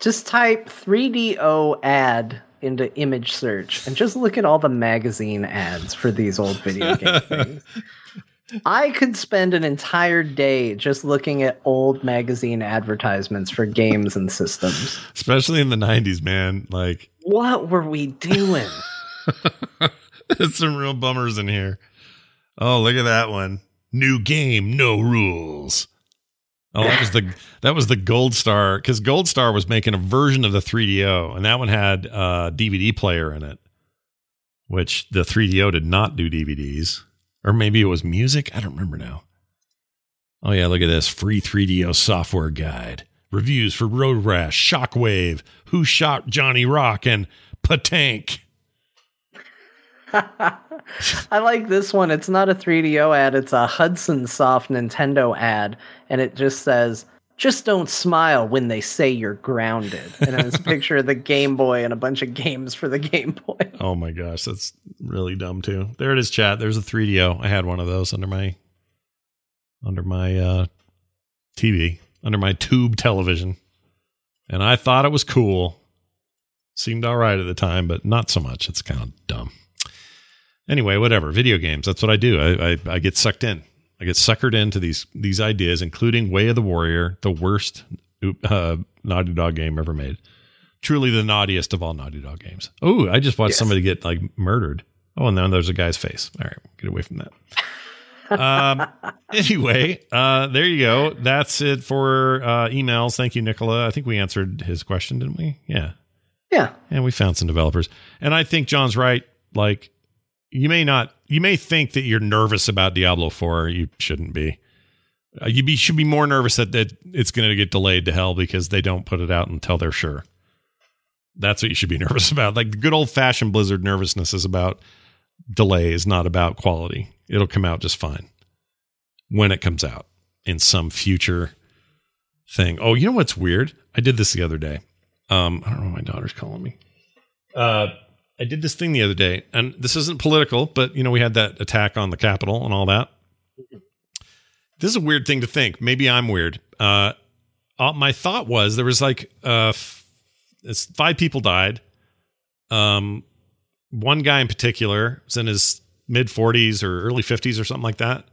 just type 3DO ad into image search and just look at all the magazine ads for these old video game things. I could spend an entire day just looking at old magazine advertisements for games and systems. Especially in the 90s, man. Like, What were we doing? there's some real bummers in here. Oh, look at that one. New game, no rules. Oh, that was the that was the Gold Star because Gold Star was making a version of the 3DO, and that one had uh, a DVD player in it, which the 3DO did not do DVDs, or maybe it was music. I don't remember now. Oh yeah, look at this free 3DO software guide, reviews for Road Rash, Shockwave, Who Shot Johnny Rock, and PaTaank. I like this one. It's not a 3DO ad, it's a Hudson Soft Nintendo ad, and it just says, just don't smile when they say you're grounded. And it's a picture of the Game Boy and a bunch of games for the Game Boy. Oh my gosh, that's really dumb too. There it is, chat. There's a 3DO. I had one of those under my under my uh TV, under my tube television. And I thought it was cool. Seemed all right at the time, but not so much. It's kind of dumb. Anyway, whatever. Video games. That's what I do. I, I, I get sucked in. I get suckered into these these ideas, including Way of the Warrior, the worst uh, Naughty Dog game ever made. Truly the naughtiest of all Naughty Dog games. Oh, I just watched Yes. somebody get like murdered. Oh, and then there's a guy's face. All right, get away from that. um, anyway, uh, there you go. That's it for uh, emails. Thank you, Nicola. I think we answered his question, didn't we? Yeah. Yeah. And we found some developers. And I think John's right. Like, you may not, you may think that you're nervous about Diablo 4. You shouldn't be. Uh, you be, should be more nervous that, that it's going to get delayed to hell because they don't put it out until they're sure. That's what you should be nervous about. Like the good old fashioned Blizzard nervousness is about delays, not about quality. It'll come out just fine when it comes out in some future thing. Oh, you know what's weird? I did this the other day. Um, I don't know. My daughter's calling me. Uh, I did this thing the other day, and this isn't political, but you know, we had that attack on the Capitol and all that. This is a weird thing to think. Maybe I'm weird. Uh, uh, my thought was there was like uh, f- five people died. Um, one guy in particular was in his mid 40s or early 50s or something like that.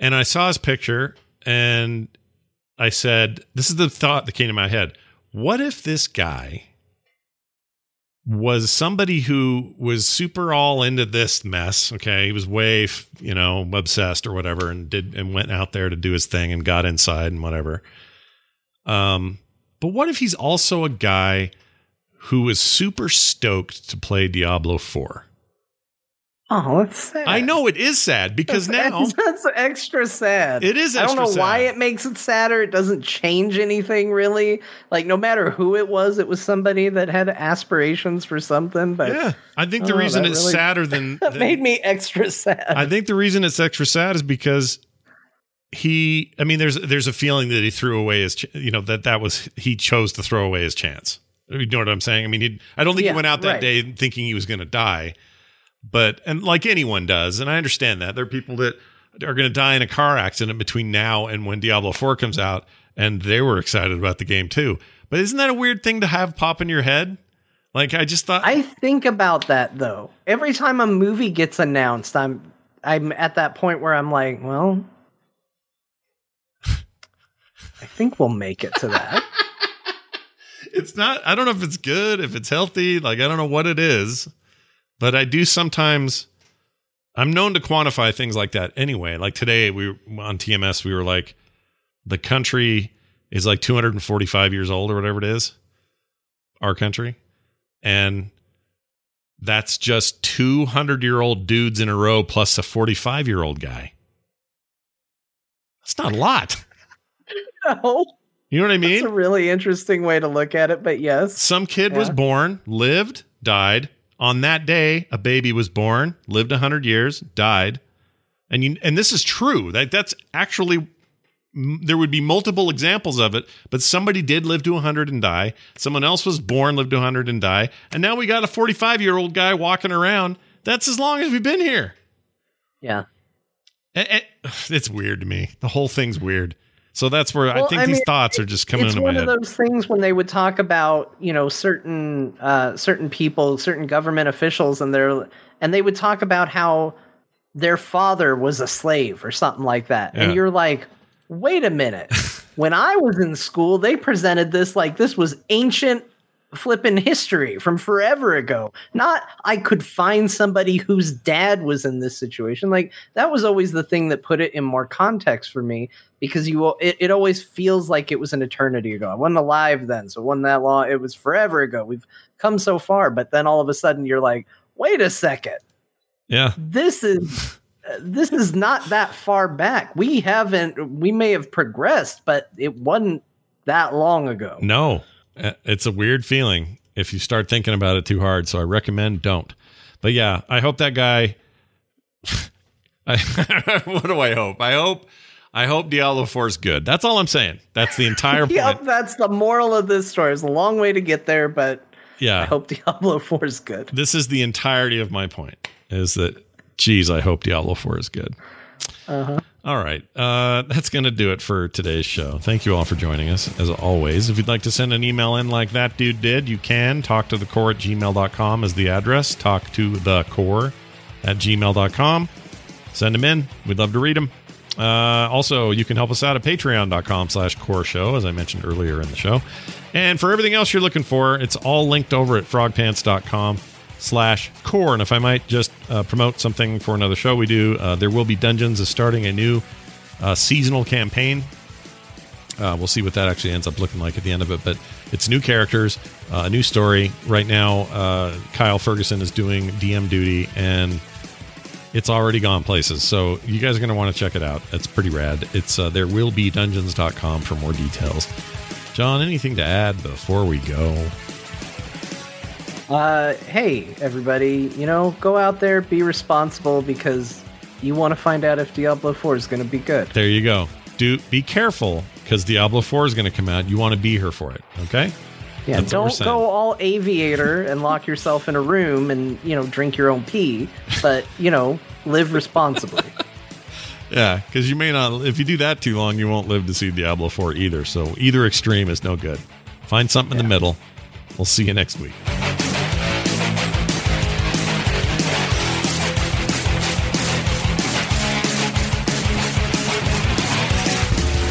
And I saw his picture and I said, This is the thought that came to my head. What if this guy was somebody who was super all into this mess? Okay. He was way, you know, obsessed or whatever and did and went out there to do his thing and got inside and whatever. Um, but what if he's also a guy who was super stoked to play Diablo 4? Oh, that's sad. I know it is sad because now that's extra sad. It is I don't know extra why it makes it sadder. It doesn't change anything really. Like no matter who it was, it was somebody that had aspirations for something. But Yeah, I think the Oh, reason it's really- sadder than, that than- made me extra sad. I think the reason it's extra sad is because he. I mean, there's there's a feeling that he threw away his. ch- You know that that was he chose to throw away his chance. You know what I'm saying? I mean, he, I don't think Yeah, he went out that right. day thinking he was going to die, but and like anyone does, and I understand that there are people that are going to die in a car accident between now and when Diablo 4 comes out, and they were excited about the game too. But isn't that a weird thing to have pop in your head? Like I just thought I think about that though. Every time a movie gets announced, I'm I'm at that point where I'm like, well, I think we'll make it to that. it's not i don't know if it's good if it's healthy like i don't know what it is but i do sometimes i'm known to quantify things like that anyway like today we on tms we were like the country is like 245 years old or whatever it is our country and That's just 200 year old dudes in a row plus a 45 year old guy. That's not a lot. No. You know what I mean? It's a really interesting way to look at it, but yes. Some kid was born, lived, died. On that day, a baby was born, lived 100 years, died. And you and this is true. That that's actually there would be multiple examples of it, but somebody did live to 100 and die. Someone else was born, lived to 100 and die. And now we got a 45-year-old guy walking around. That's as long as we've been here. Yeah. Eh, eh, It's weird to me. The whole thing's weird. So that's where I think I these mean, thoughts are just coming it's into my one of those things when they would talk about you know certain uh, certain people certain government officials and they're and they would talk about how their father was a slave or something like that. Yeah. and you're like wait a minute. When i was in school they presented this like this was ancient flippin' history from forever ago. Not i could find somebody whose dad was in this situation. Like that was always the thing that put it in more context for me because you it, it always feels like it was an eternity ago. I wasn't alive then so it wasn't that long it was forever ago. We've come so far but then all of a sudden you're like wait a second. Yeah. this is this is not that far back. We haven't we may have progressed but it wasn't that long ago. No, Uh, it's a weird feeling if you start thinking about it too hard. So I recommend don't. But yeah, I hope that guy. I, what do I hope? I hope. I hope Diablo 4 is good. That's all I'm saying. That's the entire point. yep that's the moral of this story it's a long way to get there but Yeah. i hope diablo 4 is good This is the entirety of my point is that, geez, I hope Diablo 4 is good. Uh-huh All right. Uh, that's going to do it for today's show. Thank you all for joining us, as always. If you'd like to send an email in like that dude did, you can. Talk to the core at gmail.com is the address. Talk to the core at gmail.com. Send them in. We'd love to read them. Uh, also, you can help us out at patreon.com slash core show, as I mentioned earlier in the show. And for everything else you're looking for, it's all linked over at frogpants.com slash core. And if I might just uh, promote something for another show we do, uh, there will be Dungeons is starting a new uh, seasonal campaign. Uh, we'll see what that actually ends up looking like at the end of it. But it's new characters, uh, a new story. Right now, uh, Kyle Ferguson is doing DM duty, and it's already gone places. So you guys are going to want to check it out. It's pretty rad. It's there will be dungeons.com for more details. John, anything to add before we go? Uh, hey, everybody, you know, go out there, be responsible because you want to find out if Diablo 4 is going to be good. There you go. Do be careful because Diablo 4 is going to come out. You want to be here for it. Okay. Yeah, That's don't go all aviator and lock yourself in a room and, you know, drink your own pee, but, you know, live responsibly. Yeah, because you may not. If you do that too long, you won't live to see Diablo 4 either. So either extreme is no good. Find something in the middle. We'll see you next week.